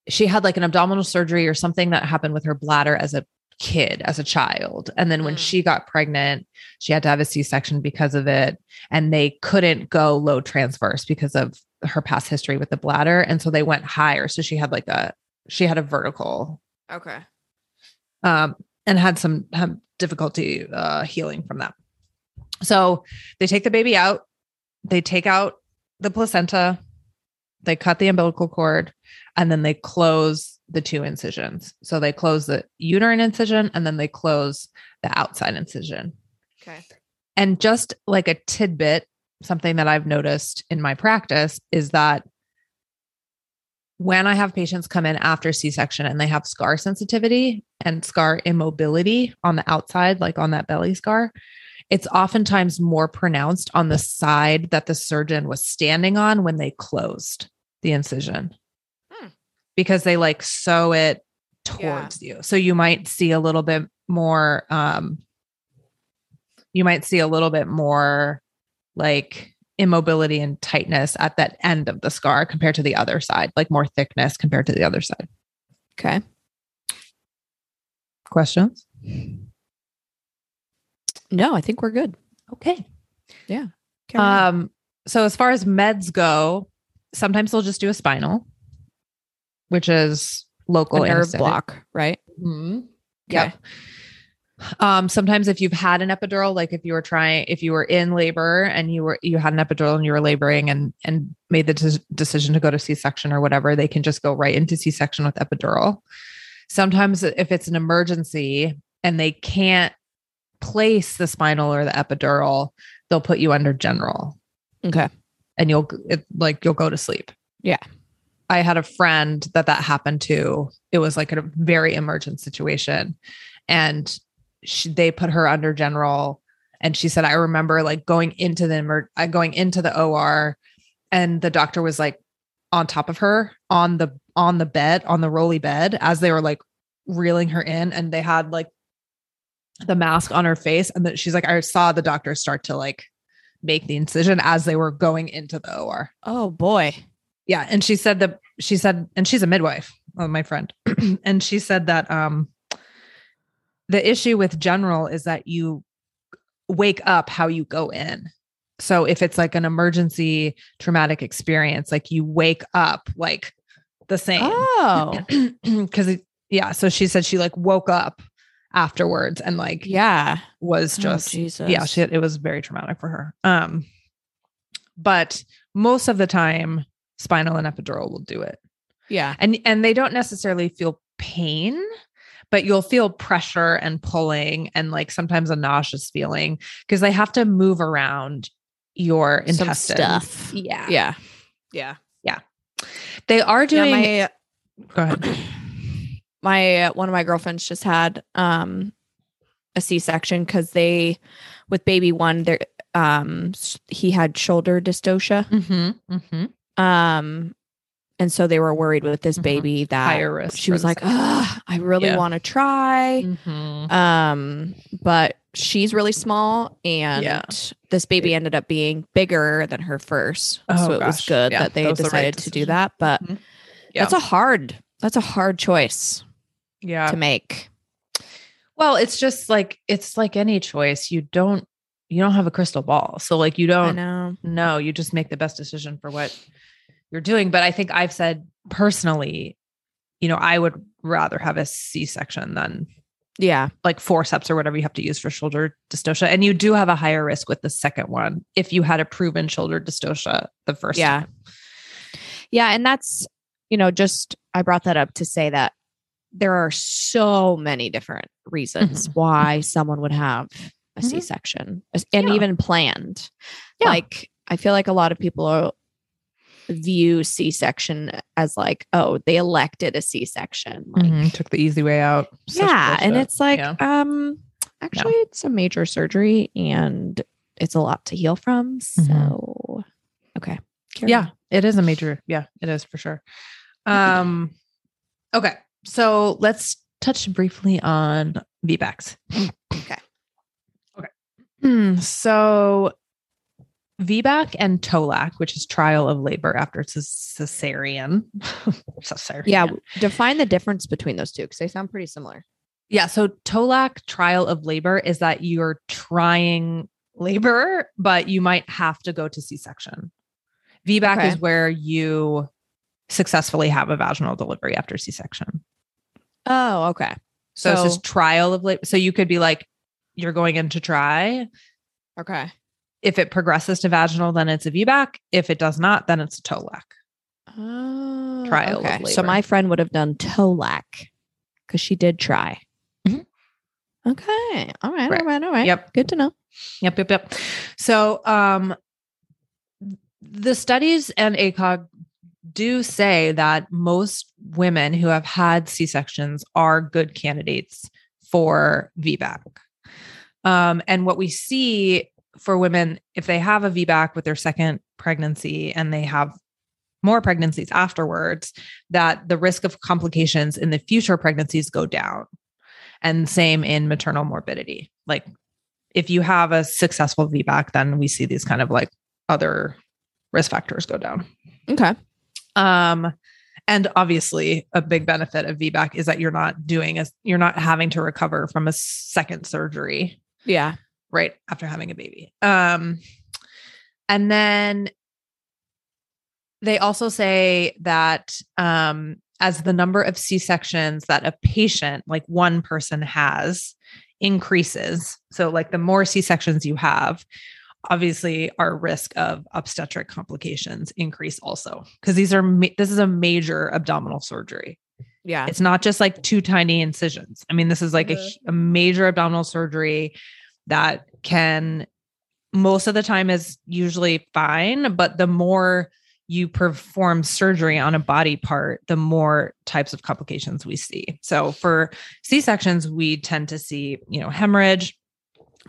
she had like an abdominal surgery or something that happened with her bladder as a kid as a child and then when Mm. she got pregnant she had to have a c-section because of it and they couldn't go low transverse because of her past history with the bladder and so they went higher so she had like a she had a vertical Okay. um, and had some difficulty uh, healing from that. So they take the baby out, they take out the placenta, they cut the umbilical cord, and then they close the two incisions. So they close the uterine incision and then they close the outside incision. Okay. And just like a tidbit, something that I've noticed in my practice is that when I have patients come in after C section and they have scar sensitivity and scar immobility on the outside, like on that belly scar, it's oftentimes more pronounced on the side that the surgeon was standing on when they closed the incision Hmm. because they like sew it Yeah. towards you. So you might see a little bit more, um, you might see a little bit more like immobility and tightness at that end of the scar compared to the other side, like more thickness compared to the other side. Okay. Questions? No, I think we're good. Okay. On. Um, so as far as meds go, sometimes they'll just do a spinal, which is local a nerve anesthetic. block, right? Mhm. Okay. Yep. Um, sometimes if you've had an epidural, like if you were trying, if you were in labor and you were you had an epidural and you were laboring and and made the des- decision to go to C-section or whatever, they can just go right into C-section with epidural. Sometimes if it's an emergency and they can't place the spinal or the epidural, they'll put you under general Okay. and you'll it, like you'll go to sleep. Yeah. I had a friend that that happened to. It was like a very emergent situation, and she, they put her under general. And she said, I remember like going into the emer- going into the OR, and the doctor was like on top of her on the on the bed on the rolly bed as they were like reeling her in, and they had like the mask on her face, and that she's like, I saw the doctor start to like make the incision as they were going into the OR. Oh boy. Yeah, and she said that she said, and she's a midwife, uh, my friend, and she said that um, the issue with general is that you wake up how you go in. So if it's like an emergency traumatic experience, like you wake up like the same. Oh. Because yeah, so she said she like woke up afterwards and like Yeah. was Oh, just Jesus. yeah, she, it was very traumatic for her. Um, but most of the time, spinal and epidural will do it, Yeah. and and they don't necessarily feel pain, but you'll feel pressure and pulling, and like sometimes a nauseous feeling because they have to move around your Some intestines. stuff. Yeah, Yeah. Yeah. Yeah. They are doing. yeah, go ahead. my my uh, one of my girlfriends just had um a C-section cuz they with baby one there um he had shoulder dystocia. Mm-hmm, mm-hmm. Um And so they were worried with this Mhm. baby that Higher risk. she was like, I really Yeah. want to try. Mhm. Um, but she's really small, and Yeah. this baby ended up being bigger than her first. Oh, so it was good Yeah, that they that the right decided to do that. But Mhm. Yeah. that's a hard that's a hard choice yeah. to make. Well, it's just like it's like any choice. You don't you don't have a crystal ball. So like you don't know. know, you just make the best decision for what you're doing. But I think I've said personally, you know, I would rather have a C-section than Yeah. like forceps or whatever you have to use for shoulder dystocia. And you do have a higher risk with the second one if you had a proven shoulder dystocia the first Yeah. time. Yeah. And that's, you know, just I brought that up to say that there are so many different reasons why someone would have a Mhm. section and Yeah. even planned. Yeah. Like, I feel like a lot of people are, view C section as like, oh, they elected a C section. Like, Mhm. Took the easy way out. Such yeah. And it's like, Yeah. um, actually, it's a major surgery and it's a lot to heal from. So, okay. carry yeah on. it is a major yeah it is for sure um okay so let's touch briefly on vbacs Okay. okay Hmm, so vbac and tolac which is trial of labor after it's a cesarean cesarean Yeah. Define the difference between those two because they sound pretty similar. yeah so tolac trial of labor is that you're trying labor but you might have to go to c-section vbac Okay. is where you successfully have a vaginal delivery after c-section Oh, okay. so, So- it's just trial of labor so you could be like you're going in to try Okay. If it progresses to vaginal then it's a vbac if it does not then it's a tolac Oh, Trial okay. So my friend would have done Tolac because she did try. Mhm. Okay. All right. Right. All right. All right. Yep. Good to know. Yep, yep, yep. So um the studies and ACOG do say that most women who have had C-sections are good candidates for VBAC. Um, and what we see for women, if they have a VBAC with their second pregnancy and they have more pregnancies afterwards, that the risk of complications in the future pregnancies go down. And same in maternal morbidity. Like if you have a successful VBAC, then we see these kind of like other risk factors go down. Okay. Um, and obviously, a big benefit of VBAC is that you're not doing a, you're not having to recover from a second surgery Yeah. Right after having a baby. Um, and then they also say that um, as the number of C sections that a patient, like one person, has increases, so like the more C sections you have, obviously our risk of obstetric complications increase also because these are ma- this is a major abdominal surgery. Yeah. It's not just like two tiny incisions. I mean, this is like a, Mhm. a major abdominal surgery that can most of the time is usually fine, but the more you perform surgery on a body part, the more types of complications we see. So for C-sections, we tend to see, you know, hemorrhage,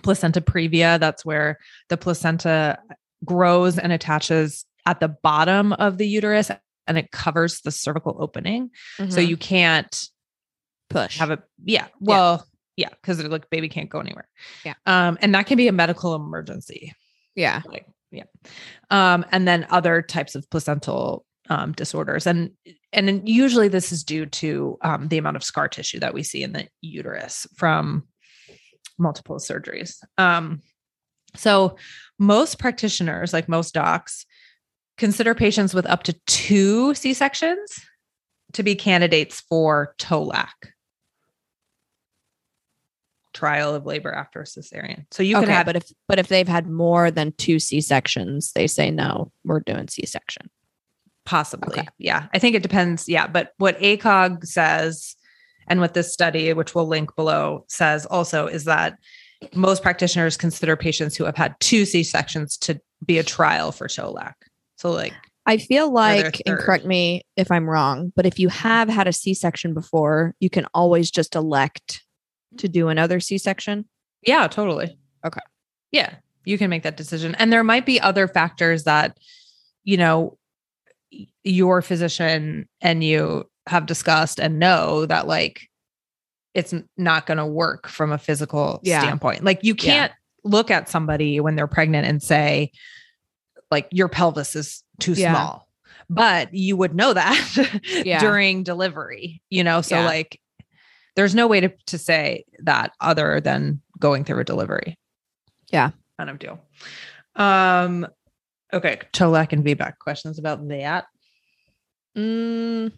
placenta previa, that's where the placenta grows and attaches at the bottom of the uterus and it covers the cervical opening. So Mhm. you can't push. have a yeah well yeah because they're like baby can't go anywhere. Yeah. um and that can be a medical emergency. Yeah. like yeah. Um and then other types of placental um disorders and and usually this is due to um the amount of scar tissue that we see in the uterus from multiple surgeries. Um so most practitioners like most docs consider patients with up to two c-sections to be candidates for TOLAC trial of labor after a cesarean. So you okay, can have but if but if they've had more than two C sections, they say no, we're doing C section. Possibly. Okay. Yeah. I think it depends. Yeah. But what ACOG says, and what this study, which we'll link below, says also is that most practitioners consider patients who have had two C sections to be a trial for TOLAC. So, like, I feel like, and correct me if I'm wrong, but if you have had a C section before, you can always just elect to do another C section. yeah, totally. Okay. Yeah. You can make that decision. And there might be other factors that, you know, your physician and you have discussed and know that like it's not going to work from a physical Yeah. standpoint. Like you can't look at somebody when they're pregnant and say like your pelvis is too Yeah. small. But you would know that Yeah. during delivery, you know? So Yeah. like there's no way to to say that other than going through a delivery. Yeah. Kind of deal. Um okay, TOLAC and VBAC questions about that. Mm,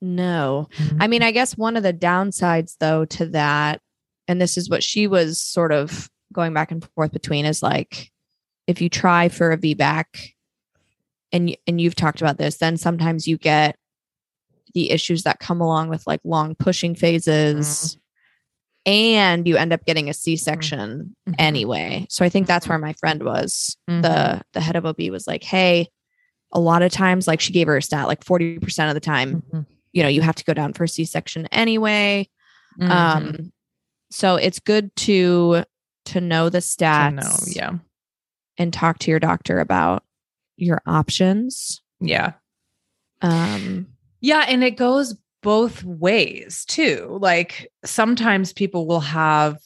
no. I mean, I guess one of the downsides, though, to that, and this is what she was sort of going back and forth between, is like if you try for a VBAC, and and you've talked about this, then sometimes you get the issues that come along with like long pushing phases, and you end up getting a C-section Mhm. anyway. So I think that's where my friend was. The the head of OB was like, "Hey." A lot of times, like she gave her a stat, like 40% of the time, Mhm. you know you have to go down for a c-section anyway Mhm. um so it's good to to know the To stats know, yeah. and talk to your doctor about your options Yeah. um Yeah, and it goes both ways too. Like sometimes people will have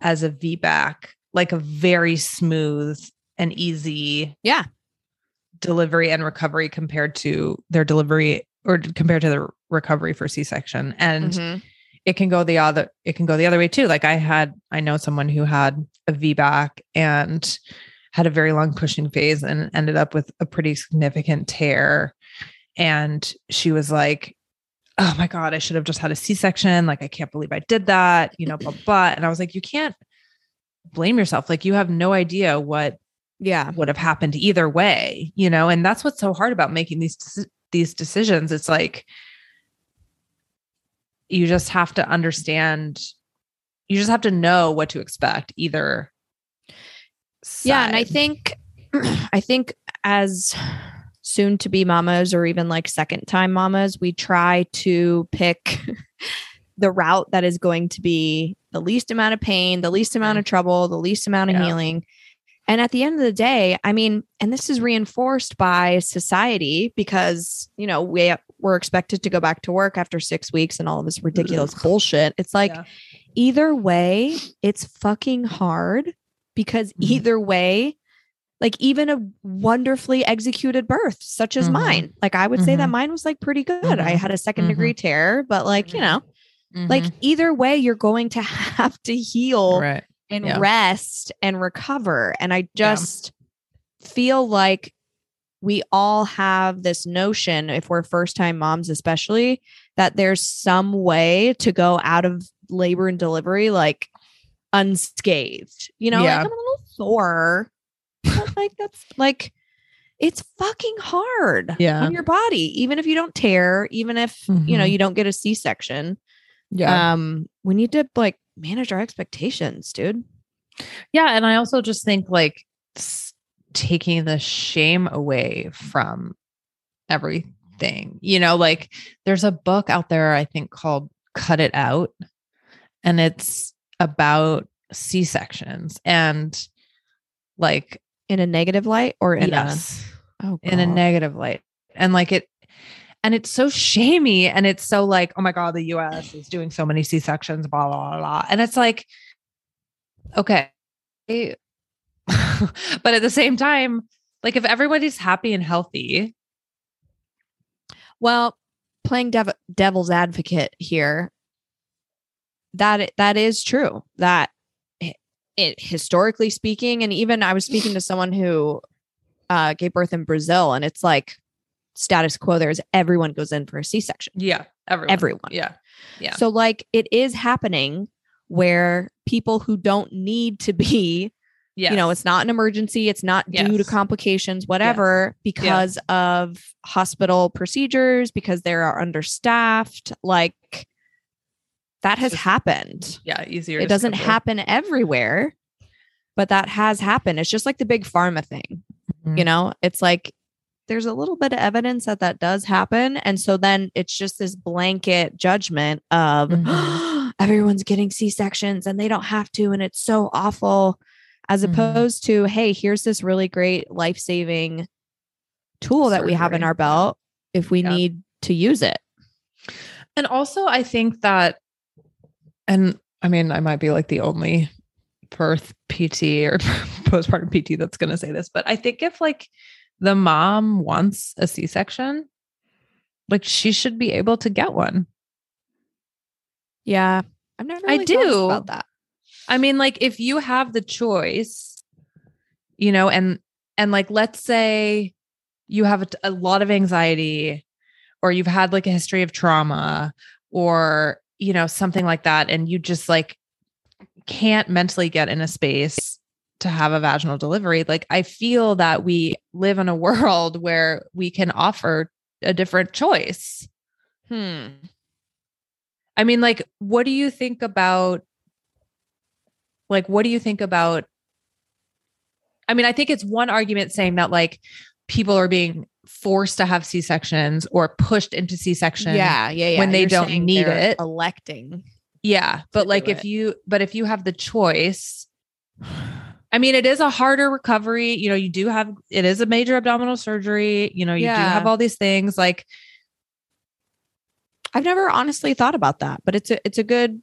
as a VBAC like a very smooth and easy Yeah. delivery and recovery compared to their delivery or compared to the recovery for C-section. And mhm. it can go the other it can go the other way too. Like I had I know someone who had a VBAC and had a very long pushing phase and ended up with a pretty significant tear. And she was like, Oh my God, I should have just had a C-section. Like, I can't believe I did that, you know, blah, blah. And I was like, you can't blame yourself. Like, you have no idea what yeah would have happened either way, you know, and that's what's so hard about making these these decisions. It's like you just have to understand you just have to know what to expect either yeah and i think i think as soon to be mamas or even like second time mamas we try to pick the route that is going to be the least amount of pain the least amount of trouble the least amount of Yeah. healing and at the end of the day i mean and this is reinforced by society because you know we we're expected to go back to work after 6 weeks and all of this ridiculous bullshit it's like Yeah. either way it's fucking hard because Mhm. either way like even a wonderfully executed birth such as Mhm. mine like i would say that Mhm. mine was like pretty good i Mhm. had a 2nd degree tear but like you know like Mhm. either way you're going to have to heal right and Yeah. rest and recover and i just feel like we all have this notion if we're first time moms especially that there's some way to go out of labor and delivery like unscathed you know Yeah. like i'm a little sore like that's like it's fucking hard Yeah. on your body even if you don't tear even if you know Mhm. you don't get a c-section yeah um we need to like manage our expectations dude yeah and i also just think like taking the shame away from everything you know like there's a book out there i think called cut it out and it's about c-sections and like in a negative light or in yes a oh in a negative light and like it and it's so shamey and it's so like oh my god the us is doing so many c-sections blah blah blah, blah. and it's like okay but at the same time like if everybody's happy and healthy Well, playing dev- devil's advocate here, that that is true. That it, historically speaking, and even I was speaking to someone who uh, gave birth in Brazil, and it's like status quo. There is everyone goes in for a C section. yeah everyone Everyone. yeah yeah So like it is happening where people who don't need to be yeah you know it's not an emergency it's not due to complications whatever because of hospital procedures because they are understaffed like that has Just happened yeah easier it doesn't happen everywhere but that has happened it's just like the big pharma thing Mhm. you know it's like there's a little bit of evidence that that does happen and so then it's just this blanket judgment of Mhm. everyone's getting c-sections and they don't have to and it's so awful as Mhm. opposed to hey here's this really great life-saving tool that we have in our belt if we Yeah. need to use it. And also, I think that, and I mean, I might be like the only birth PT or postpartum PT that's going to say this, but I think if like the mom wants a C section, like she should be able to get one. Yeah. I've never I really thought do. about that. I mean, like if you have the choice, you know, and and like let's say you have a, a lot of anxiety or you've had like a history of trauma or you know something like that and you just like can't mentally get in a space to have a vaginal delivery like i feel that we live in a world where we can offer a different choice Hmm. I mean, like, what do you think about, like, what do you think about? I mean, I think it's one argument saying that, like, people are being forced to have C sections or pushed into C section. Yeah, yeah, yeah. when they You're don't need it. Electing. Yeah. But, like, it. if you, but if you have the choice, I mean, it is a harder recovery. You know, you do have, it is a major abdominal surgery. You know, you do have all these things. Like, I've never honestly thought about that, but it's a it's a good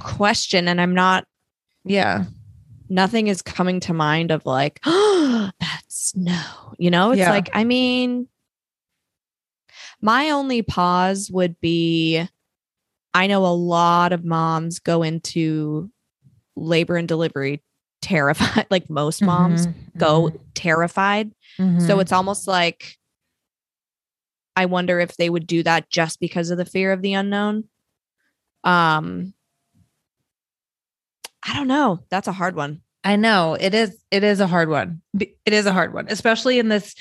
question and I'm not yeah. Nothing is coming to mind of like, oh, that's no. You know, it's Yeah. like, I mean, my only pause would be I know a lot of moms go into labor and delivery terrified, like most moms Mhm, go terrified. mhm, So it's almost like I wonder if they would do that just because of the fear of the unknown. Um I don't know. That's a hard one. I know it is. It is a hard one. It is a hard one, especially in this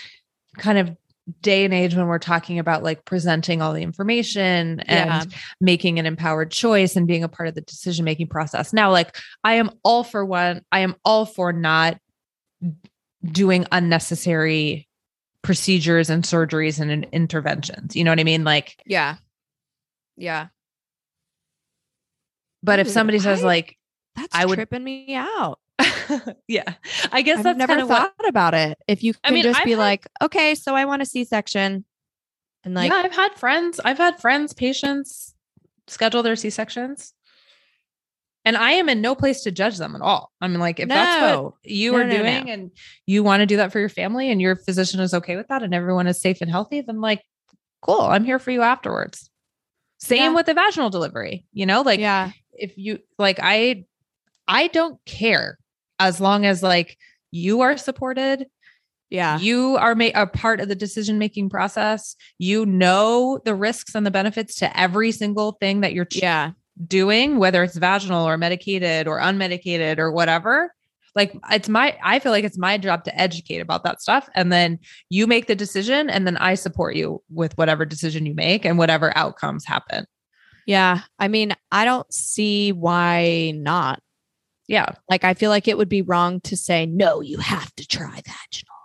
kind of day and age when we're talking about like presenting all the information and Yeah. making an empowered choice and being a part of the decision making process. Now, like I am all for one. I am all for not doing unnecessary procedures and surgeries and in- interventions. You know what I mean? Like, Yeah. Yeah. but if somebody says like, That's I would- tripping me out. yeah, I guess I've that's never thought what. about it. If you can I mean, just I've be had- like, okay, so I want a C-section. And like, yeah, I've had friends, I've had friends, patients schedule their C sections. And I am in no place to judge them at all. I mean, like, if that's what you No, are no, no. doing and you want to do that for your family and your physician is okay with that and everyone is safe and healthy, then like, cool, I'm here for you afterwards. Same Yeah. with the vaginal delivery, you know, like yeah. if you like, I, I don't care as long as like you are supported Yeah. you are ma- a part of the decision making process. You know the risks and the benefits to every single thing that you're Yeah. doing, whether it's vaginal or medicated or unmedicated or whatever. Like it's my, I feel like it's my job to educate about that stuff. And then you make the decision, and then I support you with whatever decision you make and whatever outcomes happen. Yeah. I mean, I don't see why not. Yeah. Like, I feel like it would be wrong to say, no, you have to try vaginal.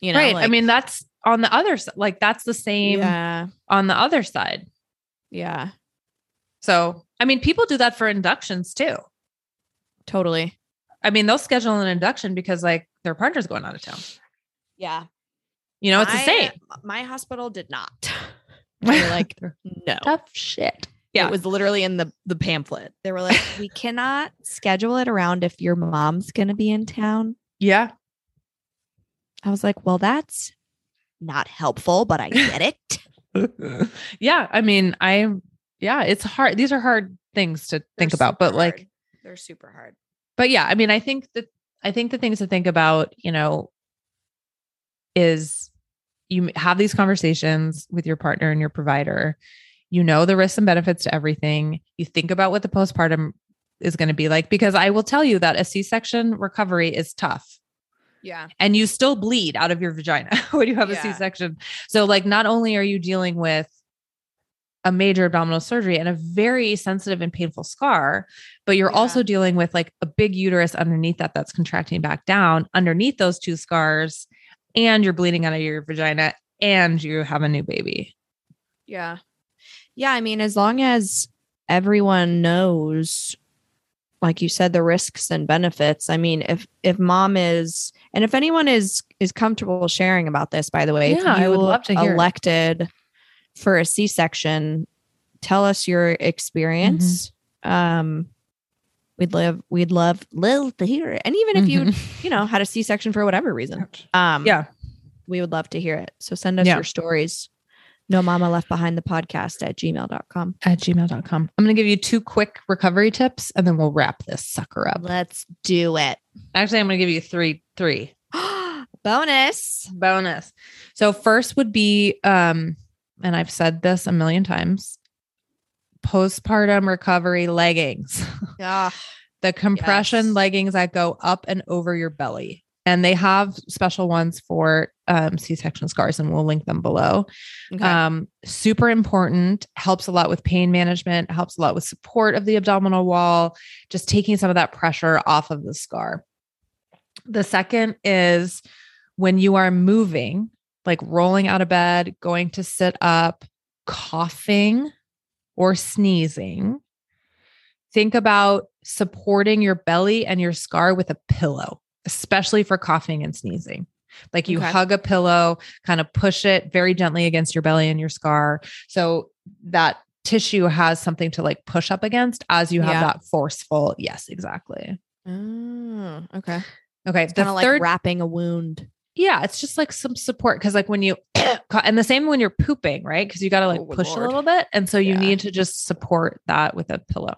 You know, right. I mean, that's on the other side. Like that's the same yeah. on the other side. Yeah. So, I mean, people do that for inductions too. Totally. I mean, they'll schedule an induction because like their partner's going out of town. Yeah. You know, it's the same. My hospital did not. They were like, no. tough shit. Yeah. It was literally in the the pamphlet. They were like, we cannot schedule it around if your mom's gonna be in town. yeah. I was like, well, that's not helpful, but I get it. yeah. I mean, I, yeah, it's hard. These are hard things to think about, but like, they're super hard. but yeah, I mean, I think that, I think the things to think about, you know, is you have these conversations with your partner and your provider. You know the risks and benefits to everything. You think about what the postpartum is going to be like because I will tell you that a C-section recovery is tough. Yeah. and you still bleed out of your vagina when you have a Yeah. C-section. So like not only are you dealing with a major abdominal surgery and a very sensitive and painful scar, but you're Yeah. also dealing with like a big uterus underneath that that's contracting back down underneath those two scars and you're bleeding out of your vagina and you have a new baby. Yeah. Yeah. I mean, as long as everyone knows, like you said, the risks and benefits. I mean, if if mom is And if anyone is is comfortable sharing about this, by the way, if Yeah, I would love to hear elected for a C section, tell us your experience. Mm-hmm. Um, we'd love we'd love love to hear it. And even if you Mhm. you know had a C section for whatever reason, um, yeah, we would love to hear it. So send us Yeah. your stories. No mama left behind the podcast at gmail.com. at gmail.com. I'm going to give you two quick recovery tips and then we'll wrap this sucker up. Let's do it. Actually, I'm going to give you three, three Bonus. bonus. So first would be, um, and I've said this a million times, postpartum recovery leggings. yeah the compression Yes. leggings that go up and over your belly. And they have special ones for um, C-section scars, and we'll link them below. okay. Um, super important, helps a lot with pain management, helps a lot with support of the abdominal wall, just taking some of that pressure off of the scar. The second is when you are moving, like rolling out of bed, going to sit up, coughing or sneezing, think about supporting your belly and your scar with a pillow, especially for coughing and sneezing. Like you Okay. hug a pillow, kind of push it very gently against your belly and your scar. So that tissue has something to like push up against as you have Yeah. that forceful. Yes, exactly. Oh, okay. Okay. It's the kind of like third, wrapping a wound. yeah, it's just like some support because, like, when you and the same when you're pooping, right? Because you got to like Oh, push Lord. a little bit, and so you Yeah. need to just support that with a pillow.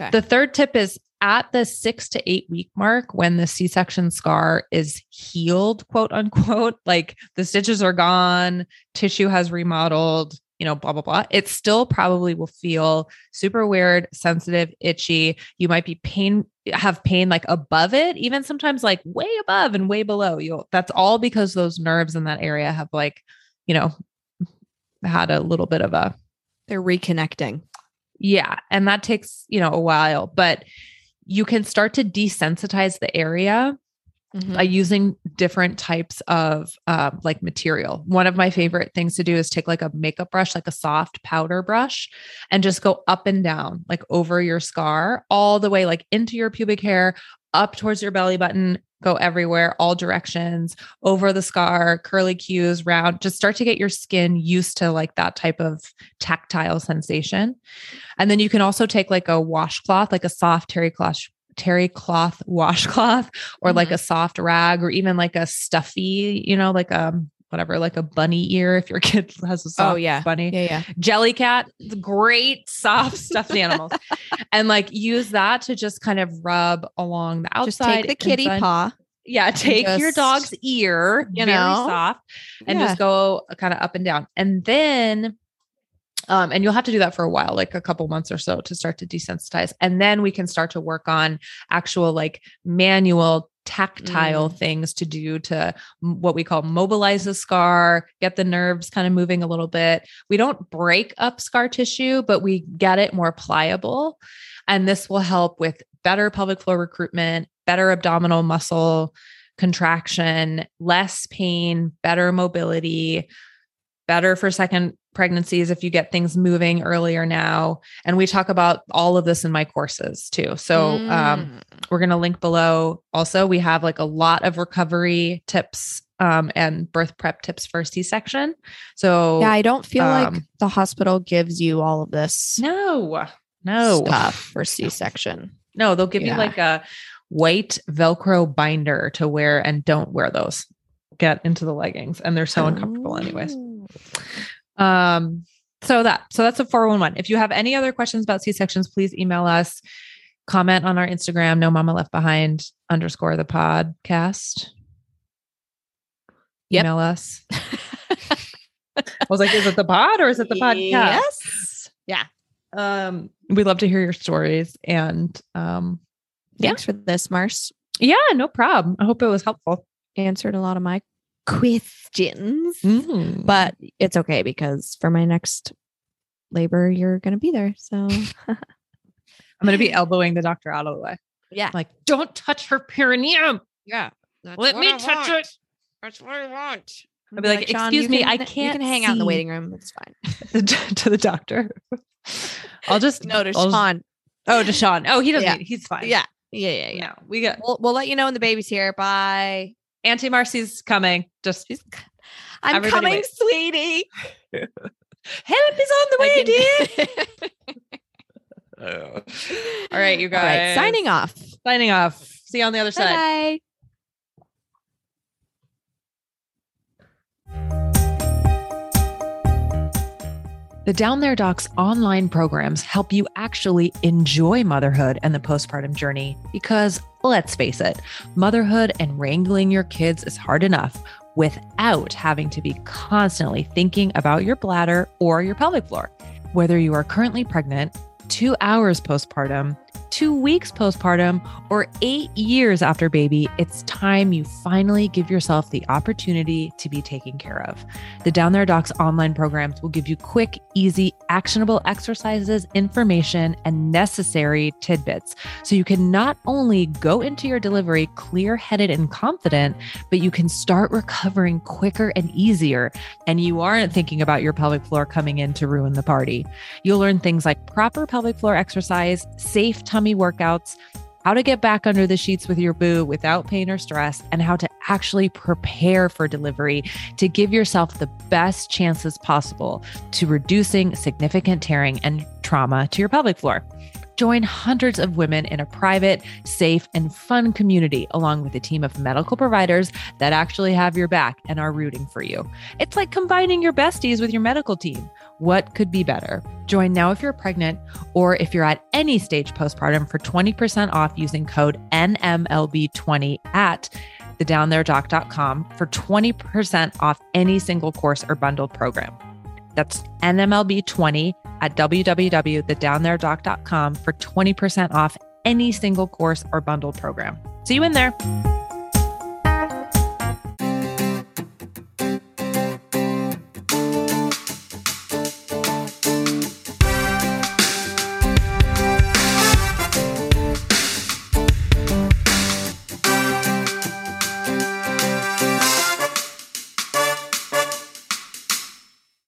Okay. The third tip is at the six to eight week mark when the C section scar is healed, quote unquote, like the stitches are gone, tissue has remodeled, you know, blah, blah, blah. It still probably will feel super weird, sensitive, itchy. You might be pain, have pain like above it, even sometimes like way above and way below. You'll, that's all because those nerves in that area have like, you know, had a little bit of a They're reconnecting. yeah. And that takes, you know, a while, but you can start to desensitize the area Mm-hmm. by using different types of uh, like material. One of my favorite things to do is take like a makeup brush, like a soft powder brush, and just go up and down, like over your scar, all the way like into your pubic hair, up towards your belly button, go everywhere, all directions, over the scar, curly cues, round. Just start to get your skin used to like that type of tactile sensation. And then you can also take like a washcloth, like a soft terry cloth terry cloth washcloth or like Mhm. a soft rag or even like a stuffy, you know, like um whatever, like a bunny ear if your kid has a soft Oh, yeah. bunny. Yeah, yeah. Jellycat, the great soft stuffed animals. And like use that to just kind of rub along the outside. Just take the kitty paw. Yeah, take your dog's ear, you very know, soft, and yeah. just go kind of up and down. And then um, and you'll have to do that for a while, like a couple months or so to start to desensitize. And then we can start to work on actual like manual tactile Mm. things to do to what we call mobilize the scar, get the nerves kind of moving a little bit. We don't break up scar tissue, but we get it more pliable. And this will help with better pelvic floor recruitment, better abdominal muscle contraction, less pain, better mobility, better for second pregnancies if you get things moving earlier now. And we talk about all of this in my courses too. So um, Mm. we're going to link below. Also, we have like a lot of recovery tips um, and birth prep tips for C section. So yeah, I don't feel like um, the hospital gives you all of this no, no, stuff for C section. no, they'll give Yeah. you like a white Velcro binder to wear and don't wear those. Get into the leggings and they're so uncomfortable anyways. Um, so that so that's a 411. If you have any other questions about C-sections, please email us, comment on our Instagram, no mama left behind underscore the podcast. Yep. Email us. I was like, is it the pod or is it the podcast? Yes. Yeah. Um, we love to hear your stories and um Yeah. Thanks for this, Mars. yeah, no problem. I hope it was helpful. Answered a lot of my questions. Mm. But it's okay because for my next labor, you're going to be there. So, I'm gonna be elbowing the doctor out of the way. yeah. Like, don't touch her perineum. Yeah. Let me touch it. That's what I want. I'll be like, Sean, "Excuse me, can- I can't You can hang out in the waiting room. It's fine. to the doctor. I'll just No, to I'll- Sean. Oh, to Sean. Oh, he doesn't. Yeah. need- he's fine. Yeah. Yeah. Yeah. Yeah. No, we got. We'll, we'll let you know when the baby's here. Bye. Auntie Marcy's coming. Just I'm coming, sweetie. help is on the way, dear. All right, you guys. right, signing off. Signing off. See you on the other side. Bye. The Down There Docs online programs help you actually enjoy motherhood and the postpartum journey because let's face it, motherhood and wrangling your kids is hard enough without having to be constantly thinking about your bladder or your pelvic floor. Whether you are currently pregnant, two hours postpartum, two weeks postpartum, or eight years after baby, it's time you finally give yourself the opportunity to be taken care of. The Down There Docs online programs will give you quick, easy, actionable exercises, information, and necessary tidbits so you can not only go into your delivery clear headed and confident, but you can start recovering quicker and easier. And you aren't thinking about your pelvic floor coming in to ruin the party. You'll learn things like proper pelvic floor exercise, safe tummy workouts, how to get back under the sheets with your boo without pain or stress, and how to actually prepare for delivery to give yourself the best chances possible to reducing significant tearing and trauma to your pelvic floor. Join hundreds of women in a private, safe, and fun community, along with a team of medical providers that actually have your back and are rooting for you. It's like combining your besties with your medical team. What could be better? Join now if you're pregnant or if you're at any stage postpartum for 20% off using code NMLB20 at thedowntheredoc.com for 20% off any single course or bundled program. That's NMLB20 at www.thedowntheredoc.com for 20% off any single course or bundled program. See you in there.